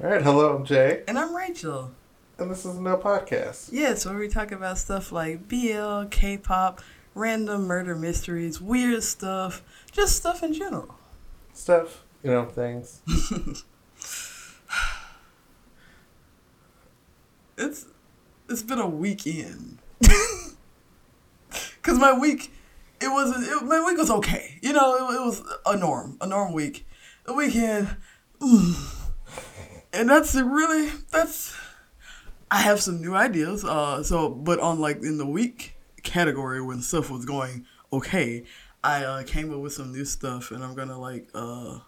All right, hello, I'm Jay, And I'm Rachel. and this is No Podcast. Yes, where we talk about stuff like BL, K pop, random murder mysteries, weird stuff, just stuff in general. Stuff, you know, things. It's it's been a weekend. Cause my week, it wasn't. It, my week was okay. You know, it, it was a norm, a norm week. The weekend, mm. And that's really that's. I have some new ideas. Uh, so but on like in the week category when stuff was going okay, I uh, came up with some new stuff, and I'm gonna like uh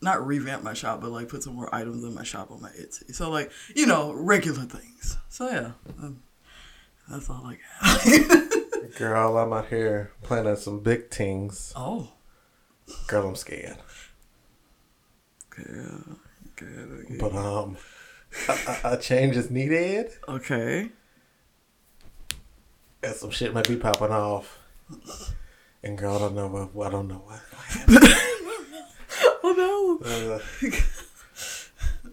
not revamp my shop, but like put some more items in my shop on my Etsy. So like you know regular things. So yeah, um, that's all I got. Girl, I'm out here planning some big things. oh, Girl, I'm scared. good, good. But, um, a, a- change is needed, Okay. and some shit might be popping off. And, girl, I don't know what, I don't know what. Oh no. Uh,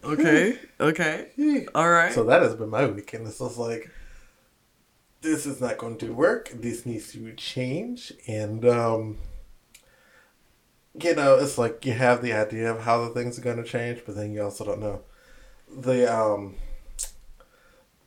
Okay. Okay. All right. so that has been my weekend. It's just like, this is not going to work. This needs to change. And, um, you know, it's like you have the idea of how the things are going to change, but then you also don't know. The, um,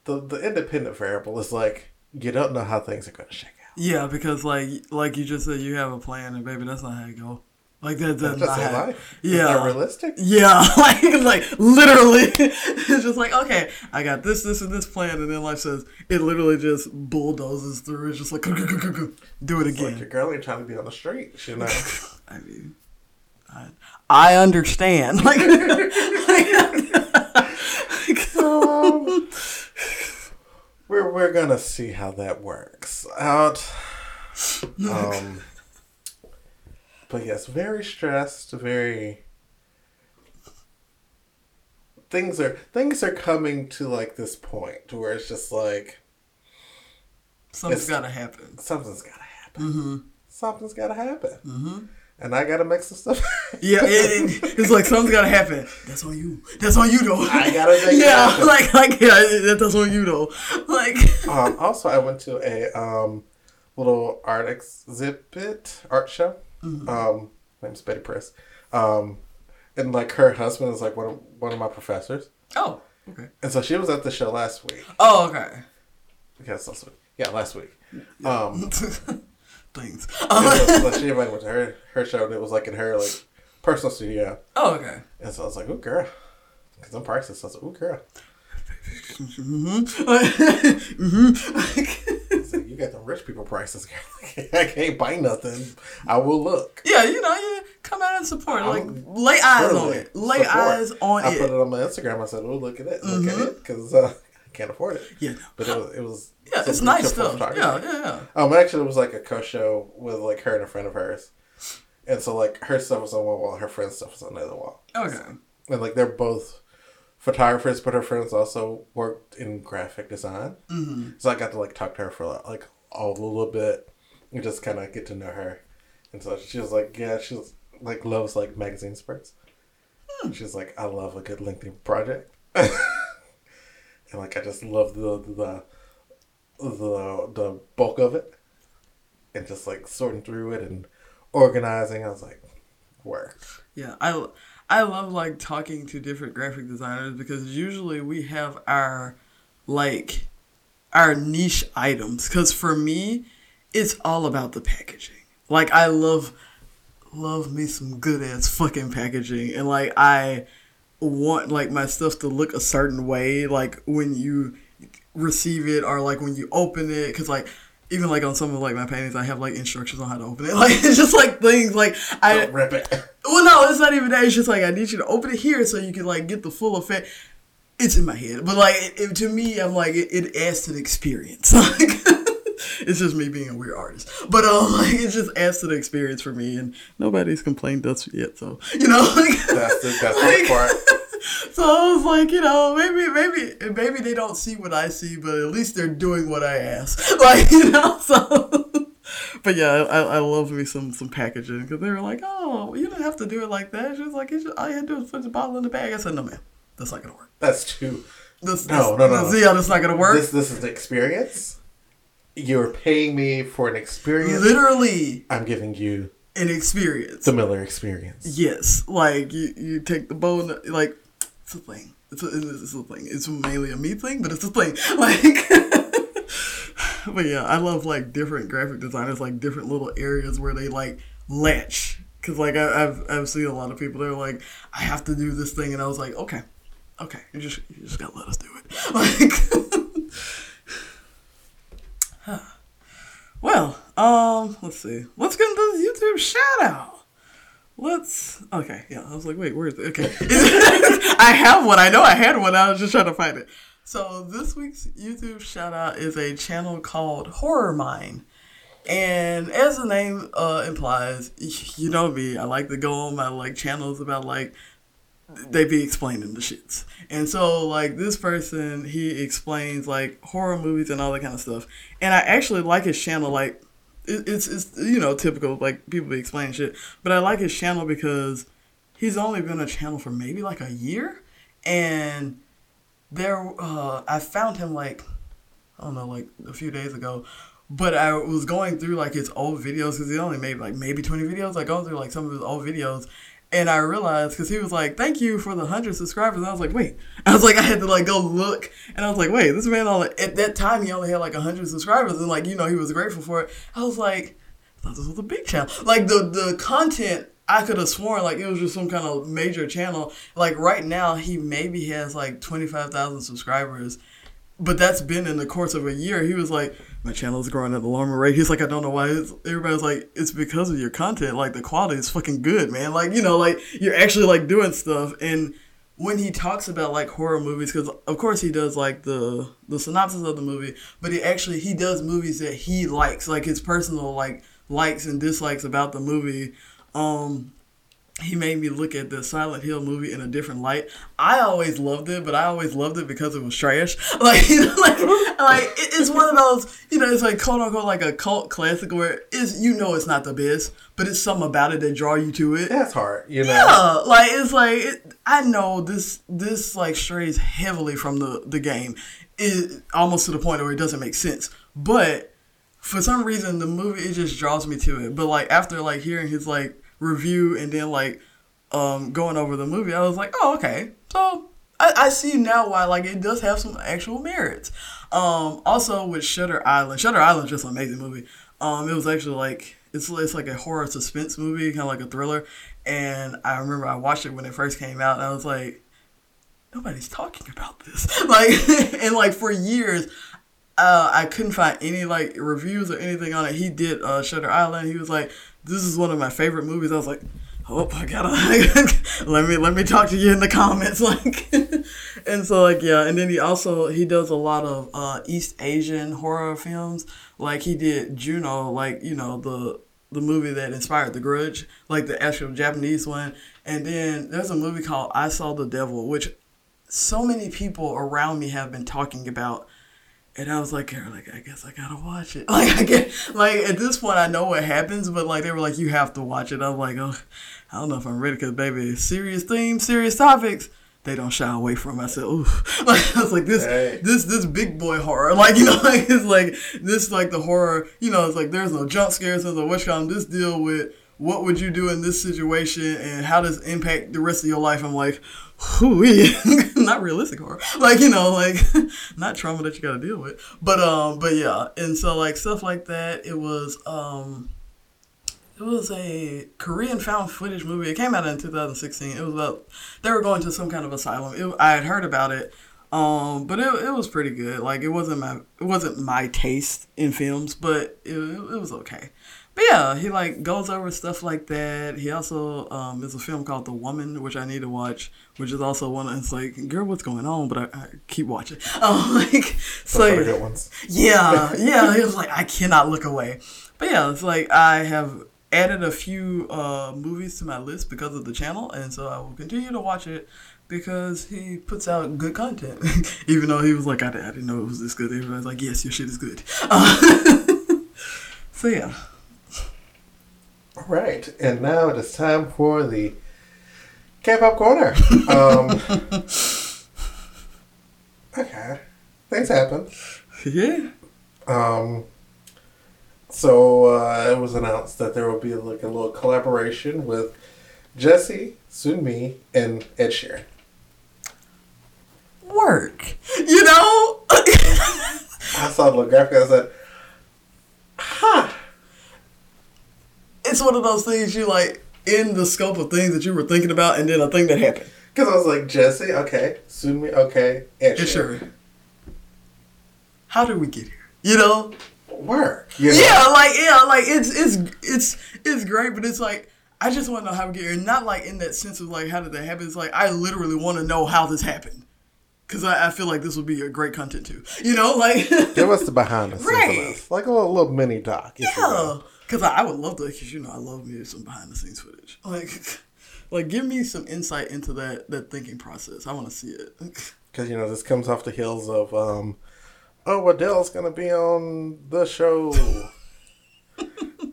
the, the independent variable is like, you don't know how things are going to shake out. yeah, because like like you just said, you have a plan, and baby, that's not how it go. Like that, that's That's not just life. Yeah. realistic. Yeah, like like literally, it's just like okay, I got this, this, and this plan, and then life says it literally just bulldozes through. It's just like do it It's like again. your girl ain't trying to be on the street, you know. I mean, I, I understand. Like, Um, we're we're gonna see how that works out. Um, but yes, very stressed. Very things are things are coming to like this point where it's just like something's got to happen. something's gotta happen. Mm-hmm. Something's gotta happen, Mm-hmm. and I gotta make some stuff. Yeah, it, it- it's like something's got to happen. That's on you. That's on you though. I gotta make it yeah, happen. like like yeah, that- that's on you though. Like um, also, I went to a um, little art exhibit, art show. Mm-hmm. Um, name's Betty Press. Um, and like her husband is like one of one of my professors, oh okay. and so she was at the show last week. Oh okay. Yes, last week. Yeah, last week. Um, Things. and so, so she invited me to her her show, and it was like in her like personal studio. oh okay. And so I was like, "Ooh, girl," because I'm priceless. So I was like, "Ooh, girl." mm-hmm. I was like, you got the rich people prices. I can't buy nothing. I will look. yeah, you know, yeah, come out and support. Like, I'm lay eyes on it. Lay Support. eyes on I it. I put it on my Instagram. I said, "Oh, look at it, look at it," because uh, I can't afford it. yeah, But it was, it was yeah, it's nice stuff. Yeah, yeah, yeah. Um, actually, it was like a co-show with like her and a friend of hers, and so like her stuff was on one wall, her friend's stuff was on the other wall, Okay. and like they're both photographers, but her friends also worked in graphic design. Mm-hmm. So I got to like talk to her for like a little bit and just kind of get to know her. And so she was like, yeah, she's like loves like magazine spurts. She's like, I love a good LinkedIn project. and like I just love the the the the bulk of it. And just like sorting through it and organizing. I was like, work. Yeah, I I love like talking to different graphic designers because usually we have our like our niche items. Cuz for me it's all about the packaging. Like I love love me some good ass fucking packaging. And like I want like my stuff to look a certain way like when you receive it or like when you open it. Cuz like even like on some of like my paintings I have like instructions on how to open it. Like it's just like things like I Don't rip it. well, no, it's not even that. It's just like I need you to open it here so you can like get the full effect. It's in my head, but like it, it- to me, I'm like it, it adds to the experience. Like, it's just me being a weird artist, but um, like it just adds to the experience for me, and nobody's complained thus yet. So you know, like, That's the, that's like- the part. so I was like, you know, maybe, maybe, maybe they don't see what I see, but at least they're doing what I ask. Like, you know, so. But yeah, I, I love me some some packaging because they were like, oh, you didn't have to do it like that. She was like, just, all you had to do is put the bottle in the bag. I said, no, man, That's not gonna work. That's too. This, No, this, no, no, this- yeah, that's not gonna work. This this is the experience. You're paying me for an experience. Literally I'm giving you an experience. the Miller experience. Yes, like you, you take the bone, like a thing. It's a, it's a thing. It's mainly a me thing, but it's a thing. Like, but yeah, I love like different graphic designers, like different little areas where they like latch. Cause like I, I've I've seen a lot of people. They're like, I have to do this thing, and I was like, okay, okay, you just you just gotta let us do it. Like, well, um, let's see. Let's get into this YouTube shout out. Let's. Okay, yeah. I was like, wait, where's it? Okay. I have one. I know I had one. I was just trying to find it. So this week's YouTube shout out is a channel called Horror Mind. And as the name uh, implies, you know me. I like to go on my like channels about like they be explaining the shits. And so like this person, he explains like horror movies and all that kind of stuff. And I actually like his channel. Like it, it's it's you know typical like people be explaining shit. But I like his channel because he's only been a channel for maybe like a year, and there uh, I found him like I don't know like a few days ago. But I was going through like his old videos because he only made like maybe 20 videos. Like going through like some of his old videos and I realized because he was like, "Thank you for the hundred subscribers." And I was like, "Wait!" I was like, I had to like go look, and I was like, "Wait, this man only at that time he only had like hundred subscribers, and like you know he was grateful for it." I was like, "I thought this was a big channel." Like the the content, I could have sworn like it was just some kind of major channel. Like right now, he maybe has like twenty five thousand subscribers, but that's been in the course of a year. He was like, my channel is growing at an alarming rate. He's like, I don't know why. It's, everybody's like, it's because of your content. Like the quality is fucking good, man. Like you know, like you're actually like doing stuff. And when he talks about like horror movies, because of course he does like the the synopsis of the movie, but he actually he does movies that he likes, like his personal like likes and dislikes about the movie. Um, he made me look at the Silent Hill movie in a different light. I always loved it, but I always loved it because it was trash. Like, you know, like, like it's one of those, you know, it's like quote unquote like a cult classic where it's you know it's not the best, but it's something about it that draw you to it. That's hard, you know. Yeah, like it's like it, I know this this like strays heavily from the the game, it almost to the point where it doesn't make sense. But for some reason, the movie it just draws me to it. But like after like hearing his like review and then like um going over the movie, I was like, oh okay, so. I, I see now why like it does have some actual merits. Um, also with Shutter Island, Shutter Island's just an amazing movie. Um, it was actually like it's it's like a horror suspense movie, kind of like a thriller. And I remember I watched it when it first came out, and I was like, nobody's talking about this. Like, and like for years, uh, I couldn't find any like reviews or anything on it. He did uh, Shutter Island. He was like, "This is one of my favorite movies." I was like, "Oh, I gotta let me let me talk to you in the comments." Like, and so like yeah, and then he also he does a lot of uh, East Asian horror films. Like he did Ju-On, like you know the the movie that inspired The Grudge, like the actual Japanese one. And then there's a movie called I Saw the Devil, which so many people around me have been talking about. And I was like, "Yeah, like I guess I gotta watch it. Like I get, like at this point I know what happens, but like they were like, you have to watch it. I'm like, oh, I don't know if I'm ready because baby, serious themes, serious topics. They don't shy away from. I said, ooh, like I was like this, Hey. this, this big boy horror. Like you know, like it's like this, like the horror. You know, it's like there's no jump scares. There's no witch. This deal with what would you do in this situation and how does it impact the rest of your life. I'm like, whoo, not realistic horror. Like you know, like not trauma that you got to deal with. But um, but yeah, and so like stuff like that. It was um. It was a Korean found footage movie. It came out in 2016. It was about they were going to some kind of asylum. It, I had heard about it, um, but it, it was pretty good. Like it wasn't my it wasn't my taste in films, but it, it was okay. But yeah, he like goes over stuff like that. He also um, there's a film called The Woman, which I need to watch, which is also one. Of, it's like, girl, what's going on? But I, I keep watching. Oh, like so. Those are the good ones. Yeah, yeah. It was like I cannot look away. But yeah, it's like I have added a few uh, movies to my list because of the channel, and so I will continue to watch it because he puts out good content. Even though he was like, I, I didn't know it was this good. Everybody's like, yes, your shit is good. Uh, so yeah. All right, and now it is time for the K-pop corner. Um, okay, things happen. Yeah. Um. So uh, it was announced that there will be like a little collaboration with Jessi, Sunmi, and Ed Sheeran. Work, you know. I saw the graphic. I said, "Ha." Huh it's one of those things you like in the scope of things that you were thinking about and then a thing that happened. Because I was like, Jessi, okay, Sunmi, okay, Ed Yeah, sure. How did we get here? You know? Work. You know? Yeah, like yeah, like it's it's it's it's great, but it's like I just want to know how we get here. Not like in that sense of like how did that happen. It's like I literally want to know how this happened because I, I feel like this would be a great content too. You know, like Give us the behind the scenes Right. Like a little, little mini doc. if you yeah, will. Because I, I would love to. Because you know, I love me some behind the scenes footage. Like, like give me some insight into that that thinking process. I want to see it. Because, you know, this comes off the heels of, um, oh, Adele's going to be on the show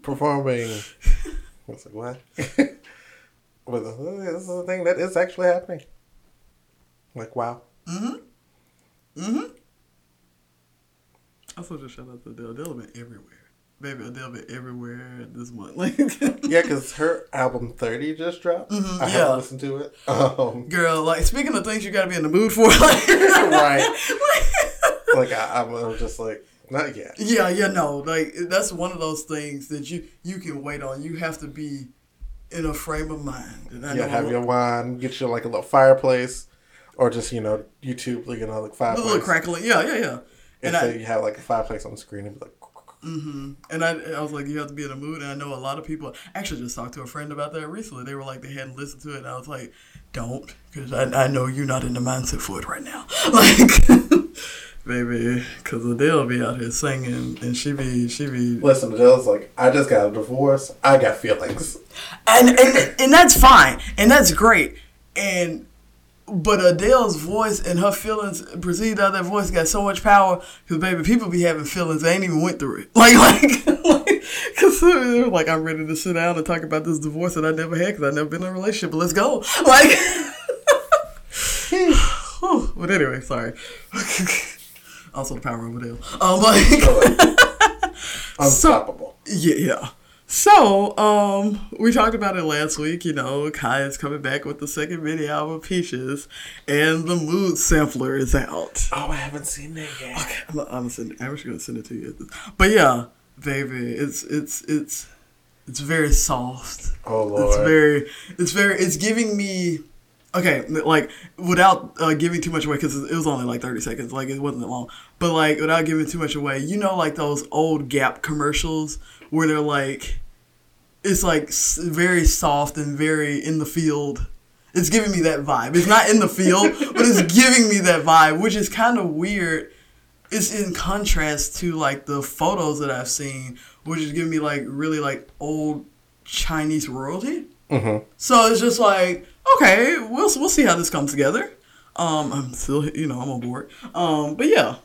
performing. I was like, what? but uh, this is a thing that is actually happening. Like, wow. Mm-hmm. Mm-hmm. Also, just shout out to Adele. Adele been everywhere. Baby, Adele been everywhere this month. Like, Yeah, because her album 30 just dropped. I yeah. haven't listened to it. Um, girl, like speaking of things you gotta be in the mood for, like, right. Like, I, I'm I'm just like, not yet. Yeah, yeah, no, like that's one of those things that you you can wait on. You have to be in a frame of mind. And I Yeah, have your wine, get you like a little fireplace, or just, you know, YouTube, like, you know, like a little crackling. Yeah, yeah, yeah. And And so I you have like a fireplace on the screen and be like, Mm-hmm. and I, I was like, you have to be in a mood. And I know a lot of people. Actually, just talked to a friend about that recently. They were like, they hadn't listened to it, and I was like, don't, because I, I know you're not in the mindset for it right now. Like, baby, because Adele be out here singing, and she be she be listen, Adele's like, I just got a divorce. I got feelings. and, and and that's fine and that's great and but Adele's voice and her feelings perceived out of that voice got so much power because baby people be having feelings they ain't even went through it. Like like like because they're like I'm ready to sit down and talk about this divorce that I never had because I never been in a relationship but let's go. Like but anyway sorry. Also the power of Adele. Um like Unstoppable. yeah, yeah. So, um, we talked about it last week. You know, Kai is coming back with the second mini album, Peaches, and the mood sampler is out. oh, I haven't seen that yet. Okay, I'm, I'm gonna send. I'm actually gonna send it to you. But yeah, baby, it's it's it's it's very soft. Oh Lord. It's very, it's very, it's giving me, okay, like without uh, giving too much away because it was only like thirty seconds, like it wasn't that long. But like without giving too much away, you know, like those old Gap commercials where they're like, it's like very soft and very in the field. It's giving me that vibe. It's not in the field, but it's giving me that vibe, which is kind of weird. It's in contrast to like the photos that I've seen, which is giving me like really like old Chinese royalty. Mm-hmm. So it's just like, okay, we'll we'll see how this comes together. Um, I'm still, you know, I'm on board. Um, but yeah,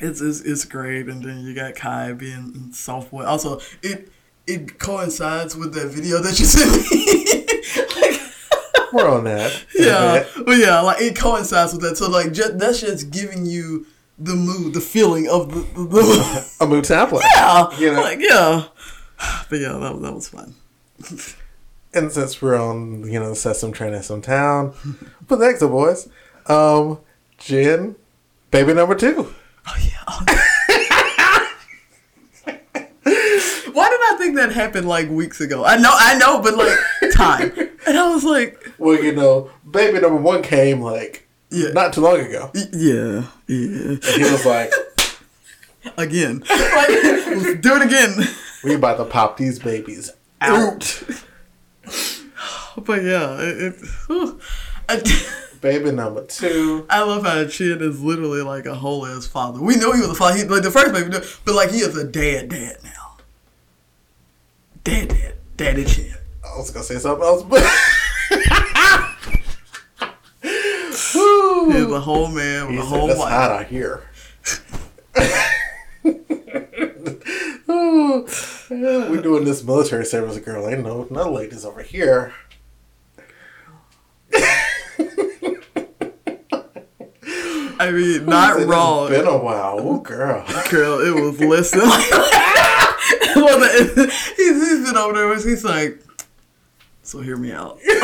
it's it's, it's great. And then you got Kai being soft boy. Also, it it coincides with that video that you sent me. like, We're on that. yeah, but yeah, like it coincides with that. So like, just, that's just giving you the mood, the feeling of the, the, the A mood tablet. yeah, You know? like yeah. But yeah, that that was fun. And since we're on, you know, Sesame Train in some town, but thanks, the boys. Um, Chen, baby number two. Oh yeah. Oh, Why did I think that happened like weeks ago? I know, I know, but like time. And I was like, Well, you know, baby number one came like Yeah. not too long ago. y- yeah, yeah. And he was like, Again, like, let's do it again. "We about to pop these babies out." But yeah, it. it. I, baby number two. I love how Chen is literally like a whole ass father. We know he was a father, he, like the first baby, but like he is a dad, dad now. Dad, dad, daddy Chen. I was gonna say something else, but He is a whole man with he a whole wife. hot out here." We're doing this military service, girl. Ain't no no ladies over here. I mean, not It's wrong. It's been a while. Oh, girl. Girl, it was listen. well, the, he's, he's been over there. He's like, so hear me out. he's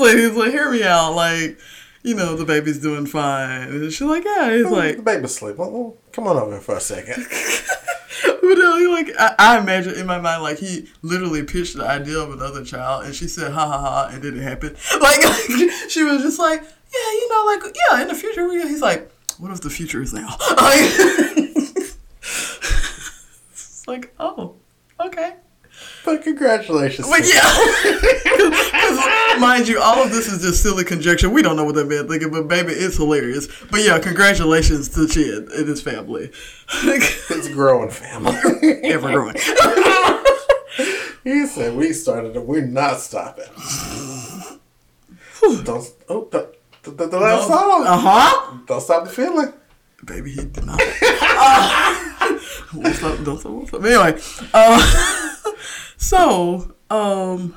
like, he's like, hear me out. Like, you know, the baby's doing fine. And she's like, yeah. He's the like, the baby's asleep. Well, come on over here for a second. but then, like, I, I imagine in my mind, like, he literally pitched the idea of another child, and she said, ha ha ha, and then it happened. Like, she was just like, yeah, you know, like, yeah, in the future, we, he's like, what if the future is now? it's like, oh, okay. But congratulations. But yeah, mind you, all of this is just silly conjecture. We don't know what that man thinking, but baby, it's hilarious. But yeah, congratulations to Chen and his family. It's a growing family. Ever growing. he said we started and we're not stopping. Don't oh the, the, the last song. Uh huh. Don't stop the feeling. Baby, he did not. Uh, won't stop, don't stop, won't stop. Anyway, uh, so um,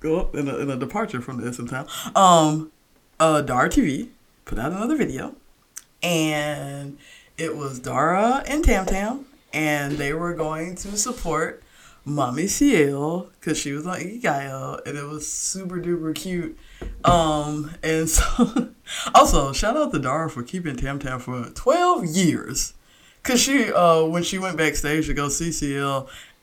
go up in a, in a departure from the SM Town. Um, uh, Dara TV put out another video, and it was Dara and Tam Tam, and they were going to support Mommy CL because she was on Inkigayo, and it was super duper cute. Um, and so also shout out to Dara for keeping Tam Tam for twelve years. Cause she, uh, when she went backstage to go see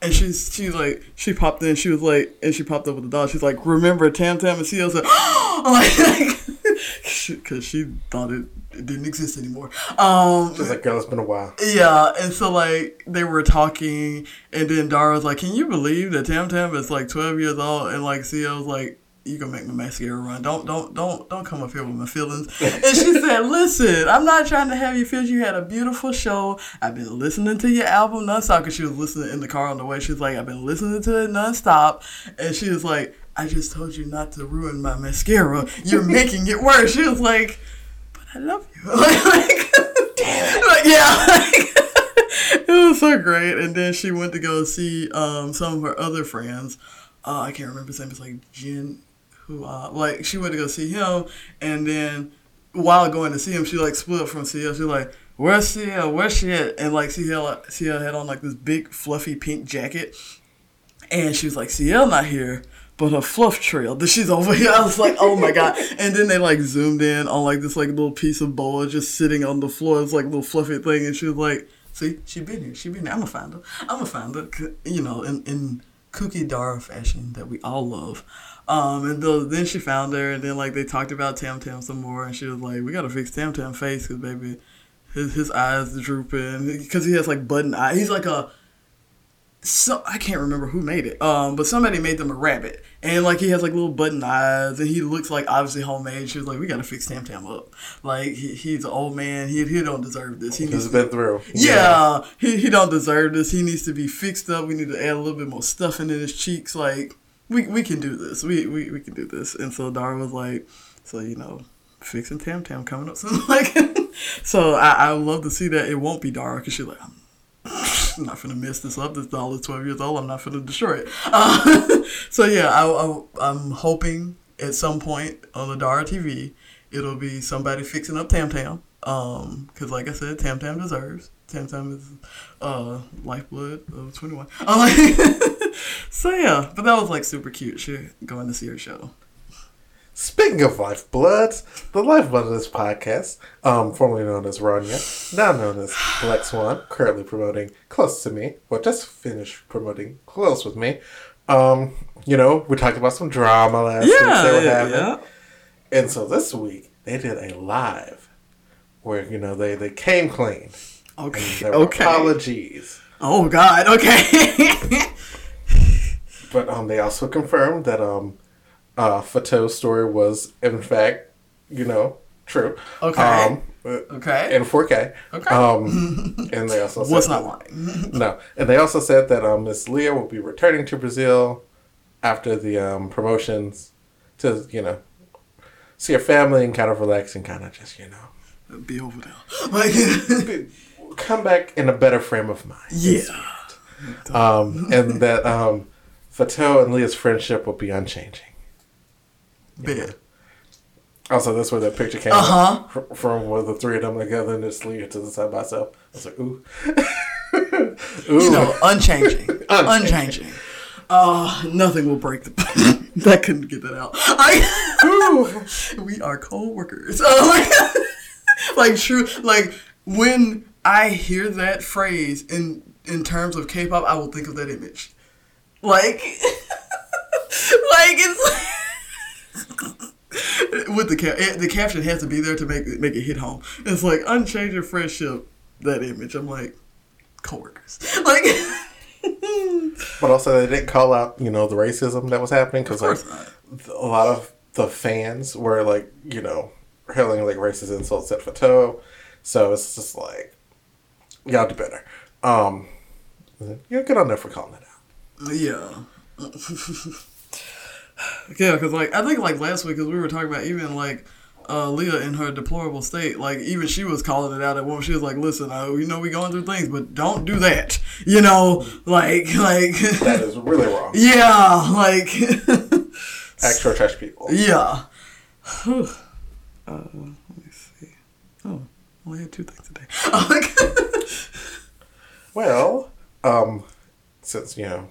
and she's she's like she popped in, she was like, and she popped up with the doll. She's like, remember Tam Tam and CL said, like, because she thought it, it didn't exist anymore. Um, She's like, girl, it's been a while. yeah, and so like they were talking, and then Dara was like, "Can you believe that Tam Tam is like twelve years old?" And like CL was like, "You gonna make my mascara run? Don't don't don't don't come up here with my feelings." And she said, "Listen, I'm not trying to have you feel you had a beautiful show. I've been listening to your album nonstop." Cause she was listening in the car on the way. She's like, "I've been listening to it nonstop," and she was like, "I just told you not to ruin my mascara. You're making it worse." She was like. But I love you. like, like, like, yeah. like, it was so great. And then she went to go see um, some of her other friends. Uh, I can't remember his name. It's like Jin, who uh, like she went to go see him, and then while going to see him, she like split up from CL. She like, "Where's CL? Where's she at?" And like CL, CL had on like this big fluffy pink jacket, and she was like, "CL not here." But a fluff trail, that she's over here. I was like, oh my god! And then they like zoomed in on like this like little piece of boa just sitting on the floor. It's like a little fluffy thing, and she was like, See, she been here. She been here. I'm gonna find her. I'm gonna find her. You know, in in Cookie Dara fashion that we all love. Um, and the, then she found her, and then like they talked about Tam Tam some more, and she was like, "We gotta fix Tam Tam face, cause baby, his his eyes drooping, because he has like button eye. He's like a so I can't remember who made it. Um, but somebody made them a rabbit, and like he has like little button eyes, and he looks like obviously homemade. She was like, "We gotta fix Tam Tam up. Like he, he's an old man. He he don't deserve this. He needs to been through. yeah, he, he don't deserve this. He needs to be fixed up. We need to add a little bit more stuffing in his cheeks. Like we we can do this. We we, we can do this. And so Dara was like, so you know, fixing Tam Tam coming up soon. like, so I I would love to see that. It won't be Dara because she's like. I'm, not gonna mess this up. This doll is 12 years old. I'm not gonna destroy it. Uh, so yeah, I, I'm hoping at some point on the Dara TV, it'll be somebody fixing up Tam Tam. Um, cause like I said, Tam Tam deserves. Tam Tam is uh lifeblood of 2NE1. I'm like, so yeah, but that was like super cute. She going to see her show. Speaking of lifebloods, the lifeblood of this podcast, um, formerly known as Rania, now known as Black Swan, currently promoting Close to Me, well, just finished promoting Close with Me. Um, you know, we talked about some drama last week they were having. And so this week, they did a live where, you know, they, they came clean. Okay. Okay. apologies. Oh God. Okay. But um, they also confirmed that um, uh, Fatou's story was, in fact, you know, true. Okay. Um, okay. in 4K. Okay. Um, and they also said Was not lying. no, and they also said that um, Miss Leah will be returning to Brazil after the um, promotions to you know see her family and kind of relax and kind of just you know Be over there. Like. come back in a better frame of mind. Yeah. Um, and that um, Fatou and Leah's friendship will be unchanging. Bed. Also, that's where that picture came Uh-huh. fr- from, where the three of them together and just leave it to the side by itself. I was like, ooh. ooh. You know, unchanging, unchanging. Uh, nothing will break the. that couldn't get that out. I, Ooh. we are co-workers. Oh my God. like true. Like when I hear that phrase in in terms of K-pop, I will think of that image. Like, like it's. With the cap, the caption has to be there to make it, make it hit home. It's like unchanging friendship. That image, I'm like, coworkers. Like, But also, they didn't call out, you know, the racism that was happening because, like, not. a lot of the fans were, like, you know, hurling, like, racist insults at Fatou. So it's just like, y'all do better. Um, you're good on there for calling it out. Yeah. yeah, because like I think like last week, because we were talking about even like uh, Leah in her deplorable state, like even she was calling it out at one. She was like, "Listen, uh, you know we going through things, but don't do that." You know, like like That is really wrong. yeah, like Actual trash people. yeah. uh, let me see. Oh, only had two things today. Well, um, since you know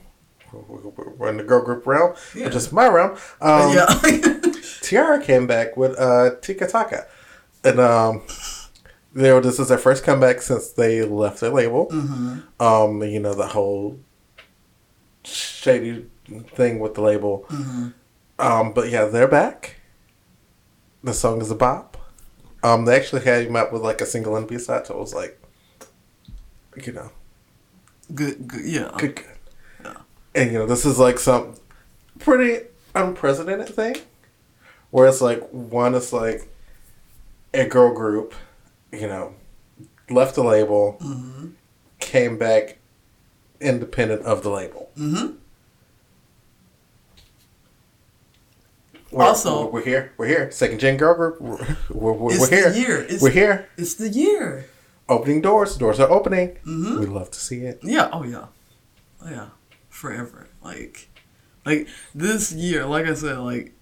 we're- in the girl group realm, Yeah. which is my realm, um, yeah. T-ara came back with uh, TIKI-TAKA, and um, you know this is their first comeback since they left their label. Mm-hmm. Um, you know the whole shady thing with the label. Mm-hmm. Um, but yeah, they're back. The song is a bop. Um, they actually had him out with like a single and B side, so it was like, you know, good, good. Yeah. good, good. And you know, this is like some pretty unprecedented thing, where it's like one is like a girl group, you know, left the label, Mm-hmm. came back independent of the label. Mm-hmm. We're, Also- we're, we're here. We're here. Second gen girl group. We're, we're, we're, here. the year. It's, We're here. It's the year. Opening doors. Doors are opening. Mhm. We love to see it. Yeah. Oh yeah. Oh yeah. Forever. Like, like this year. Like I said. Like,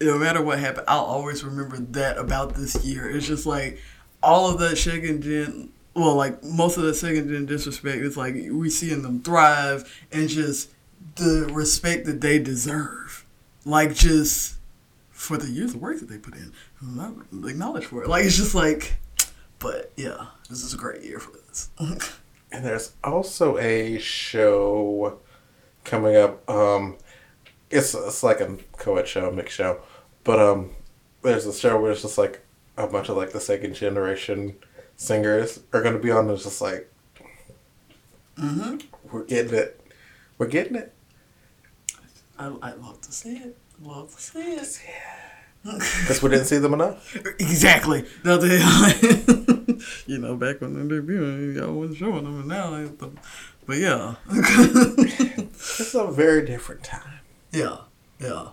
no matter what happened, I'll always remember that about this year. It's just like all of that second gen. Well, like most of that second gen disrespect. It's like we seeing them thrive and just the respect that they deserve. Like just for the years of work that they put in, I'm acknowledged for it. Like it's just like. But yeah, this is a great year for this. And there's also a show coming up. Um, it's it's like a co-ed show, mixed show, but um, there's a show where it's just like a bunch of like the second generation singers are going to be on. It's just like mm-hmm. we're getting it, we're getting it. I, I love to see it. Love to see it. Because we didn't see them enough. exactly. No, they, you know, back when they debuted, y'all wasn't showing them, and now, the- but yeah, It's a very different time. yeah, yeah.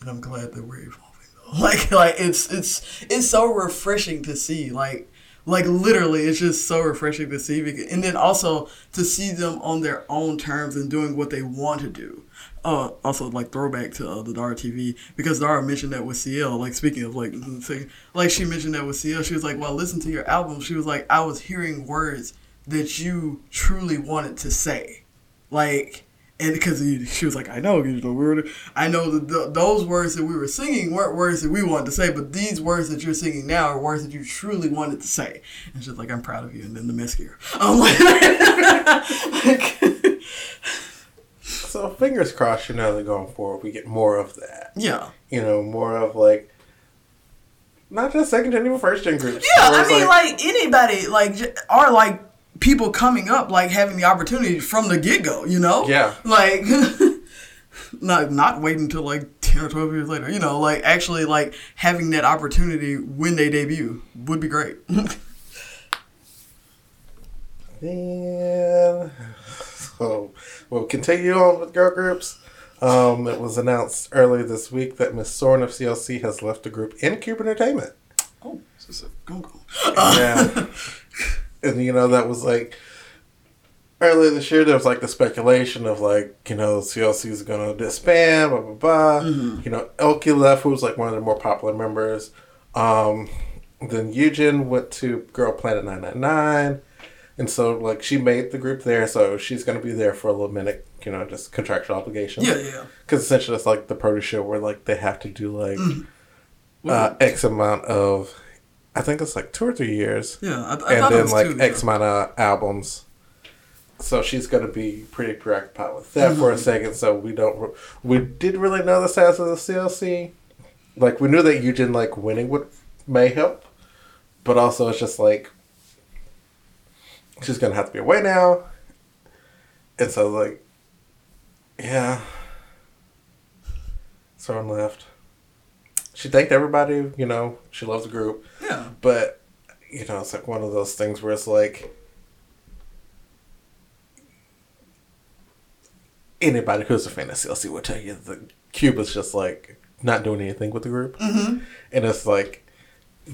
And I'm glad that we're evolving though. Like, like it's it's it's so refreshing to see. Like, like literally, it's just so refreshing to see. Because, and then also to see them on their own terms and doing what they want to do. Uh, also like throwback to uh, the Dara TV because Dara mentioned that with CL. Like speaking of like, like she mentioned that with CL, she was like, "Well, listen to your album." She was like, "I was hearing words that you truly wanted to say." like and because she was like i know you know we were i know that th- those words that we were singing weren't words that we wanted to say but these words that you're singing now are words that you truly wanted to say and she's like i'm proud of you and then the mascara i'm like So fingers crossed, you know, that going forward, we get more of that. yeah You know, more of like, not just second gen, even first gen groups. yeah i mean like, anybody like are like people coming up like having the opportunity from the get-go you know Yeah. like not not waiting until like 10 or 12 years later you know like actually like having that opportunity when they debut would be great Then, so we'll continue on with girl groups. Um, it was announced earlier this week that Miss Sorn of CLC has left the group in Cube Entertainment. oh this is a go go Yeah. and you know, that was like earlier this year there was like the speculation of like you know CLC is going to disband, blah blah blah. You know, Elkie left, who was like one of the more popular members. Um, then Yujin went to Girl Planet Nine Nine Nine, and so like she made the group there, so she's going to be there for a little minute. You know, just contractual obligations. Yeah, yeah. Because essentially, it's like the produce show where like they have to do like uh, X amount of, I think it's like two or three years, Yeah, I, I and then like two, X yeah. amount of albums. So she's gonna be pretty preoccupied with that for a mm-hmm. second. So we don't, we didn't really know the status of the CLC. Like we knew that Yujin like winning would may help, but also it's just like she's gonna have to be away now, and so like, yeah. Someone left. She thanked everybody, you know, she loves the group. Yeah. But, you know, it's like one of those things where it's like anybody who's a fan of CLC will tell you that Cuba's just like not doing anything with the group. Mm-hmm. And it's like,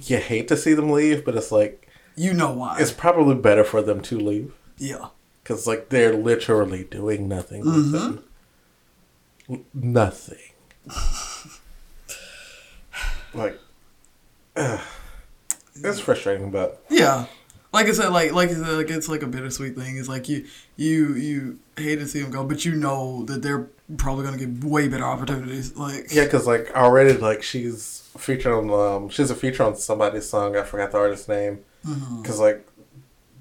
you hate to see them leave, but it's like, You know why. it's probably better for them to leave. yeah. Because, like, they're literally doing nothing with them. N- Nothing. like, ugh. it's frustrating, but Yeah. Like I said, like like I said, like it's like a bittersweet thing. It's like you you you hate to see them go, but you know that they're probably gonna get way better opportunities. Like yeah, because like already like she's featured on um she's a feature on somebody's song. I forgot the artist's name. Because like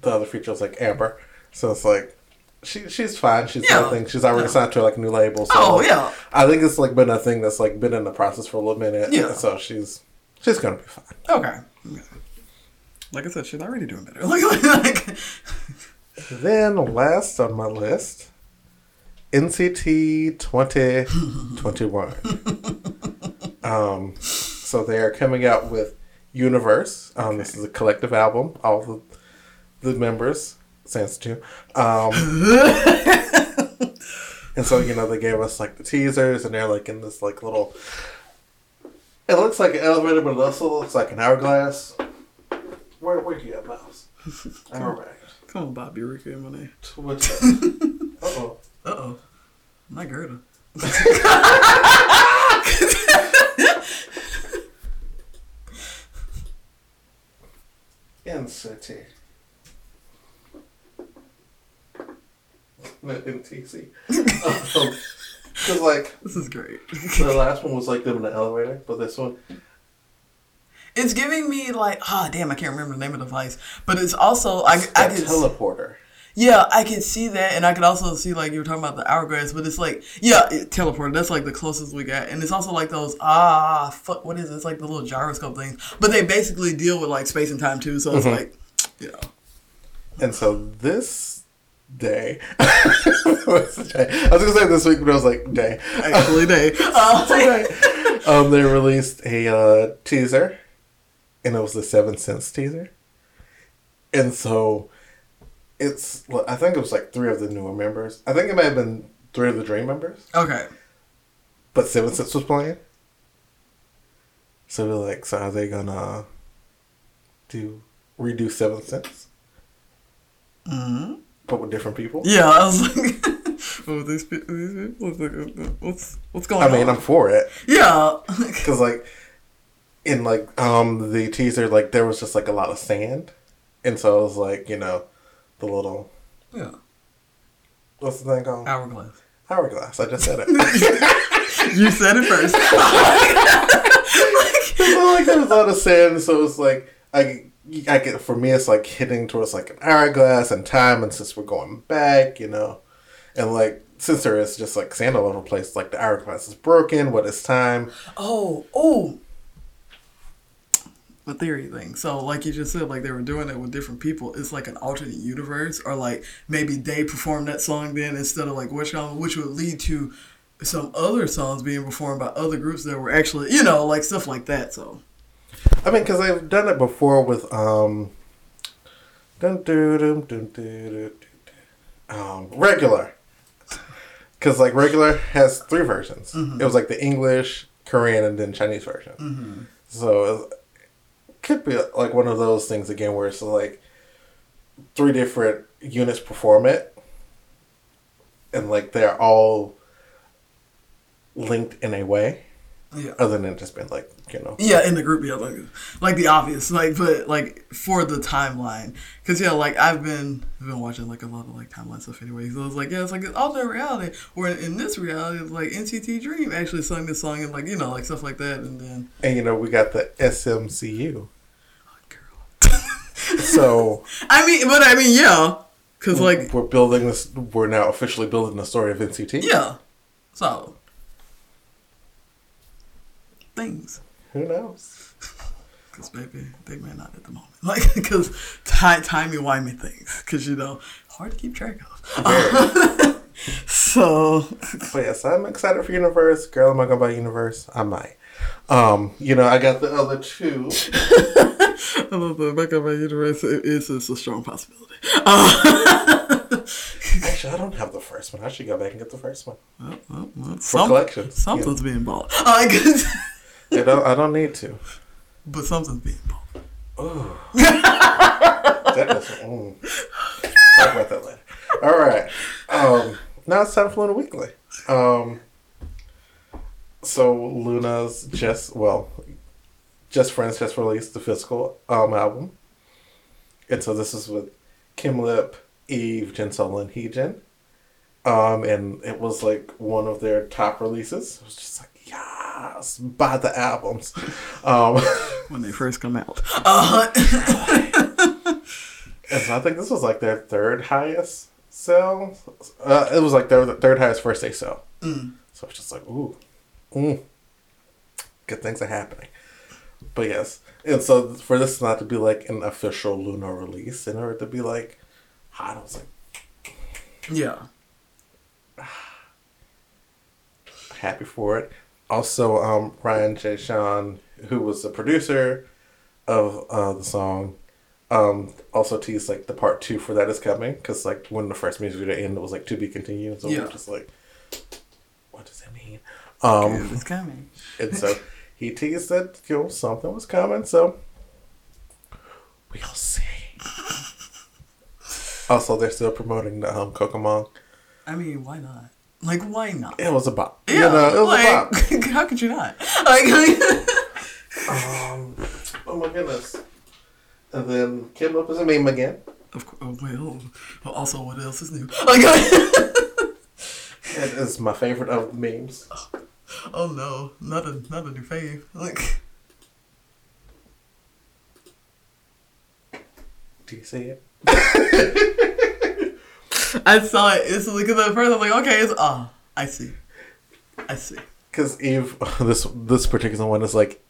the other feature was like Amber, so it's like. She, she's fine. She's Yeah. nothing. She's already Yeah. signed to like a new label. So Oh, yeah. I think it's like been a thing that's like been in the process for a little minute. Yeah. So she's she's gonna be fine. okay. okay. Like I said, she's already doing better. Like like Then last on my list, NCT 2021. um, so they are coming out with Universe. Um, This is a collective album. All the the members, sans two. Um, and so you know they gave us like the teasers, and they're like in this like little. It looks like an elevator, but it also looks like an hourglass. Where where you have mouse? Hourglass. Come on, Bobby Rick and Monet. What's that? Uh oh. Uh oh. My Gerda. NCT. No, NTC. Because, like, This is great. the last one was like them in the elevator, but this one. It's giving me like ah damn I can't remember the name of the device, but it's also i can teleporter. yeah I can see that and I can also see like you were talking about the hourglass, but it's like yeah it, that's like the closest we got, and it's also like those ah fuck what is it? It's like the little gyroscope things, but they basically deal with like space and time too, so it's like yeah And so this day. what's the day? I was to say this week, but I was like, day. actually day. uh, um, they released a uh, teaser, and it was the Seven Sense teaser. And so, it's I think it was like three of the newer members. I think it may have been three of the Dream members, okay but Seven Sense was playing. So they're like, so are they gonna do redo Seven Sense, mm-hmm. But with different people? yeah I was like were these, pe- these people What's, like, what's what's going on? I on mean, I'm for it. yeah Because like in like um the teaser, like there was just like a lot of sand, and so it was like you know the little yeah what's the thing called hourglass. hourglass. I just said it. You said it first. so, like there was a lot of sand, so it's like I. I get for me, it's like hitting towards like an hourglass and time, and since we're going back, you know, and like since there is just like sand all over the place, like the hourglass is broken. What is time? Oh, oh. the theory thing. So, like you just said, like they were doing it with different people. It's like an alternate universe, or like maybe they performed that song then instead of like which which would lead to some other songs being performed by other groups that were actually, you know, like stuff like that. So, I mean, because I've done it before with um, dun, dun, dun, dun, dun, dun, um, regular. Because like regular has three versions. It was like the English, Korean, and then Chinese version. So it could be like one of those things again where it's like three different units perform it, and like they're all linked in a way, Yeah. other than just being like you know. Yeah, in the group, yeah, like, like the obvious, like, but like for the timeline, because yeah, like I've been I've been watching like a lot of like timeline stuff anyway. So it's like yeah, it's like an alternate reality. Where in this reality, it's like NCT Dream actually sung this song and like you know like stuff like that, and then And you know we got the SMCU, oh, girl. so I mean, but I mean, yeah, because like we're building this. We're now officially building the story of NCT. yeah, so things. Who knows? Cause baby, they may not at the moment. Like, cause time, timey wimey things. Cause you know, hard to keep track of. so, But yes, I'm excited for Universe. Girl, am I gonna buy Universe? I might. Um, you know, I got the other two. I love the back of my universe. It is it's a strong possibility. Uh, Actually, I don't have the first one. I should go back and get the first one well, well, well, for some- collections. something's being bought. Uh, Yeah. I don't. I don't need to. but something's being bought. Ooh. that is. Mm. Talk about that later. All right. Um, now it's time for LOONA Weekly. Um, so LOONA's just well, just friends just released the physical um album, and so this is with Kim Lip, Yves, Jin Sol, and Heejin. Um, and it was like one of their top releases. It was just like yes, buy the albums. Um. When they first come out. Uh, And so I think this was like their third highest sell. Uh, it was like their third highest first day sell. Mm. So it's just like, ooh, mm, good things are happening. But yes, and so for this not to be like an official LOONA release, in order to be like hot, I was like yeah. happy for it. Also, um, Ryan J. Sean, who was the producer of uh, the song, um, also teased like the part two for that is coming because like when the first music video ended, it was like to be continued. So Yeah. we're just like, what does that mean? Um, it's coming. and so he teased that you know something was coming. So we'll see. Also, they're still promoting the um, Kokomon. I mean, why not? Like, why not? It was a bop. Yeah, you know, it was a like, how could you not? Like, Um, oh my goodness. And then Kim Lip is a meme again. of course, oh, well, well, also, what else is new? Like, It is my favorite of the memes. oh no, not a not a new fave. Like, Do you see it? I saw it instantly because at first I'm like, okay, it's ah, I see, I see. Because Yves, this this particular one is like,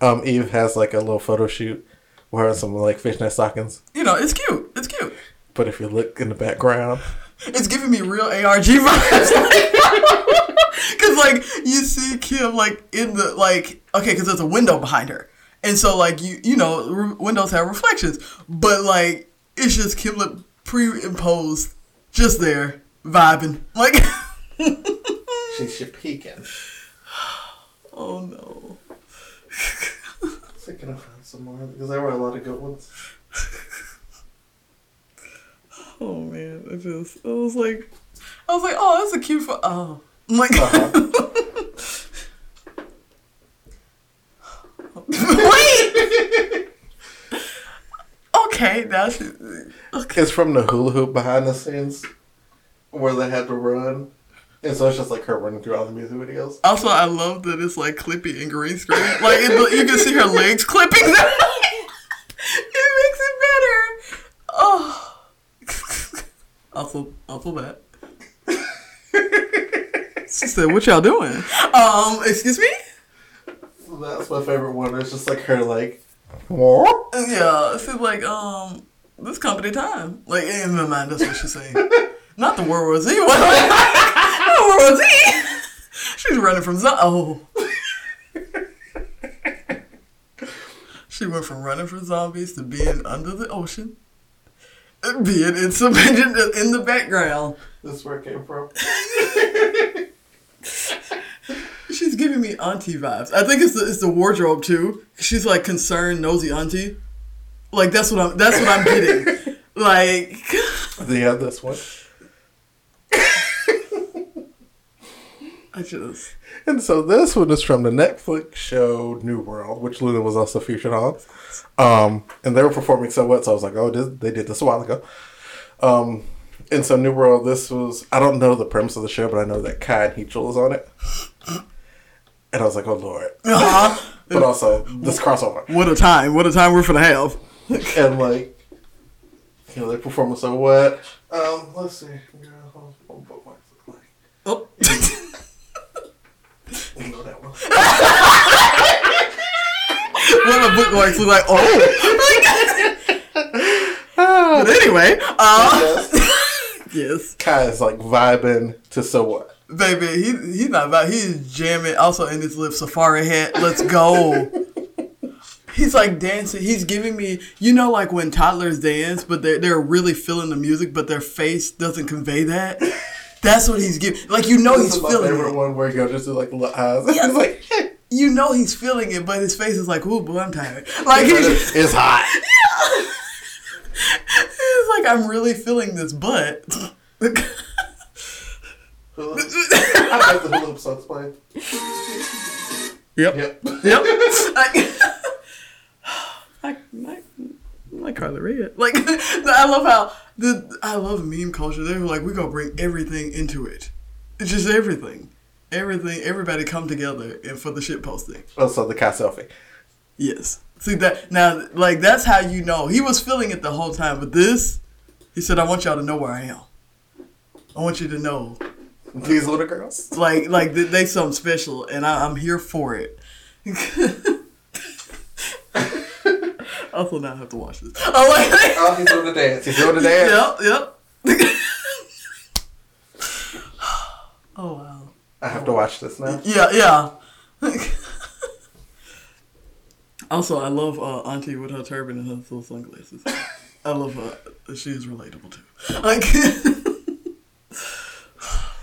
um, Yves has like a little photo shoot wearing some like fishnet stockings. You know, it's cute. It's cute. But if you look in the background, It's giving me real ARG vibes. Cause like you see Kim like in the like okay, cause there's a window behind her, and so like you you know re- windows have reflections, but like it's just Kim Lip pre-imposed, just there vibing like. she's she peeking. oh no. I find some more? Because there were a lot of good ones. Oh man, it just it was like I was like, oh, that's a cute pho- oh. I'm like Uh-huh. Wait. okay, she. Okay. It's from the hula hoop behind the scenes where they had to run. And so it's just like her running through all the music videos. Also, I love that it's like clippy and green screen. Like it, you can see her legs clipping. it makes it better. Oh. also, also that. She said, "What y'all doing?" Um, excuse me. That's my favorite one. It's just like her like? Yeah, she's like, um, this company time. Like in my mind, that's what she's saying. Not the World War Z one. Not World War Z. She's running from zo- oh. she went from running from zombies to being under the ocean, being in some in the background. This is where it came from. She's giving me auntie vibes. I think it's the it's the wardrobe too. She's like concerned, nosy auntie. Like that's what I'm that's what I'm getting. like Do you have this one? I just. And so this one is from the Netflix show New World, which LOONA was also featured on. Um, and they were performing so well, so I was like, oh, this, they did this a while ago. Um, and so New World, this was, I don't know the premise of the show, but I know that Kai and Heechul is on it. And I was like, oh, Lord. Uh-huh. But also, this crossover. What a time! What a time we're gonna have. And like, you know, they performing so what? Um, let's see. Yeah, what what bookmarks look like. Oh. You know that one. what my bookmarks look like. Oh. but anyway, uh, yes, Kai is like vibing to so what? Baby, he he's not about. He's jamming. Also in his lip safari hat. Let's go. He's like dancing. He's giving me, you know, like when toddlers dance, but they're they're really feeling the music, but their face doesn't convey that. That's what he's giving. Like you know, This he's feeling favorite it. one where you go just like little eyes. Yeah. It's like, You know, he's feeling it, but his face is like, "Ooh, boy, I'm tired." Like he's, it's hot. It's like, "I'm really feeling this butt." I like the hula hoop songs playing. Yep. Yep. Yep. like, like, like, like Carly Rae. Like, I love how the I love meme culture. They're like, we gonna bring everything into it. It's just everything, everything. Everybody come together and for the shit posting. Also, the Kai selfie. Yes. See that now, like that's how you know he was feeling it the whole time. But this, he said, I want y'all to know where I am. I want you to know These little girls. like like they, they something special and I, i'm here for it also now i have to watch this oh like Oh, he's doing the dance. He's doing the dance. yep yep oh wow I have to watch this now. yeah yeah also i love uh, auntie with her turban and her little sunglasses i love her she is relatable too like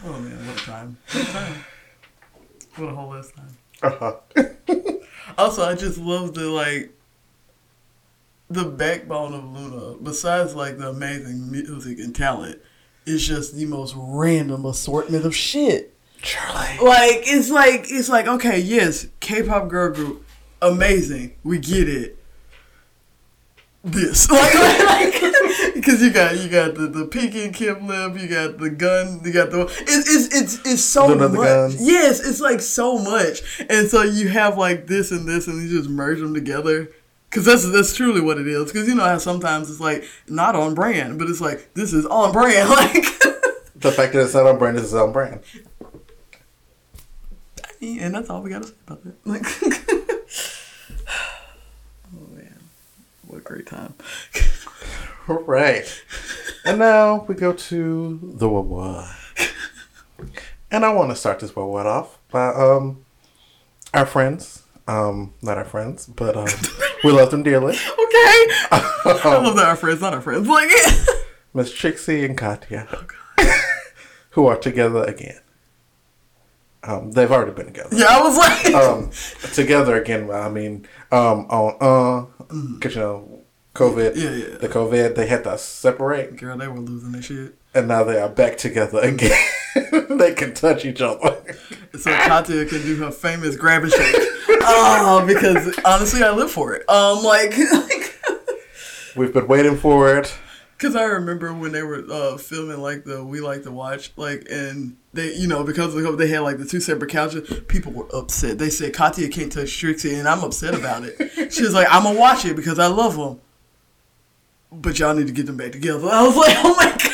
oh man what a time what a time what a whole last time Uh-huh. Also, I just love the like the backbone of LOONA. Besides like the amazing music and talent, is just the most random assortment of shit. Charlie. Like it's like it's like okay, yes, K-pop girl group, amazing, we get it. This like because you got you got the the peeking Kim lip, you got the gun, you got the it's it's it's it's so much. Guns. Yes, it's like so much, and so you have like this and this, and you just merge them together. Cause that's that's truly what it is. Cause you know how sometimes it's like not on brand, but it's like this is on brand. Like, The fact that it's not on brand is on brand. and that's all we gotta say about that. Like, oh man, what a great time. Right. And now we go to the Wawa. And I want to start this Wawa off by um our friends. Um, not our friends, but um, we love them dearly. Okay, I love that our friends, not our friends. Like, Miss Trixie and Katya, Oh, who are together again. Um, they've already been together. yeah, I was like, Um, together again. I mean, um, on uh, cause you know, COVID. Yeah, yeah. The COVID, they had to separate, girl, they were losing their shit. and now they are back together again. they can touch each other. So Katya can do her famous grab and shake. Oh, because honestly, I live for it. Um, like, We've been waiting for it. Cause I remember when they were uh, filming like the We Like to Watch, like, and they, you know, because of the, they had like the two separate couches, people were upset. They said Katya can't touch Trixie, and I'm upset about it. She was like, I'm gonna watch it because I love them, but y'all need to get them back together. I was like, oh my god,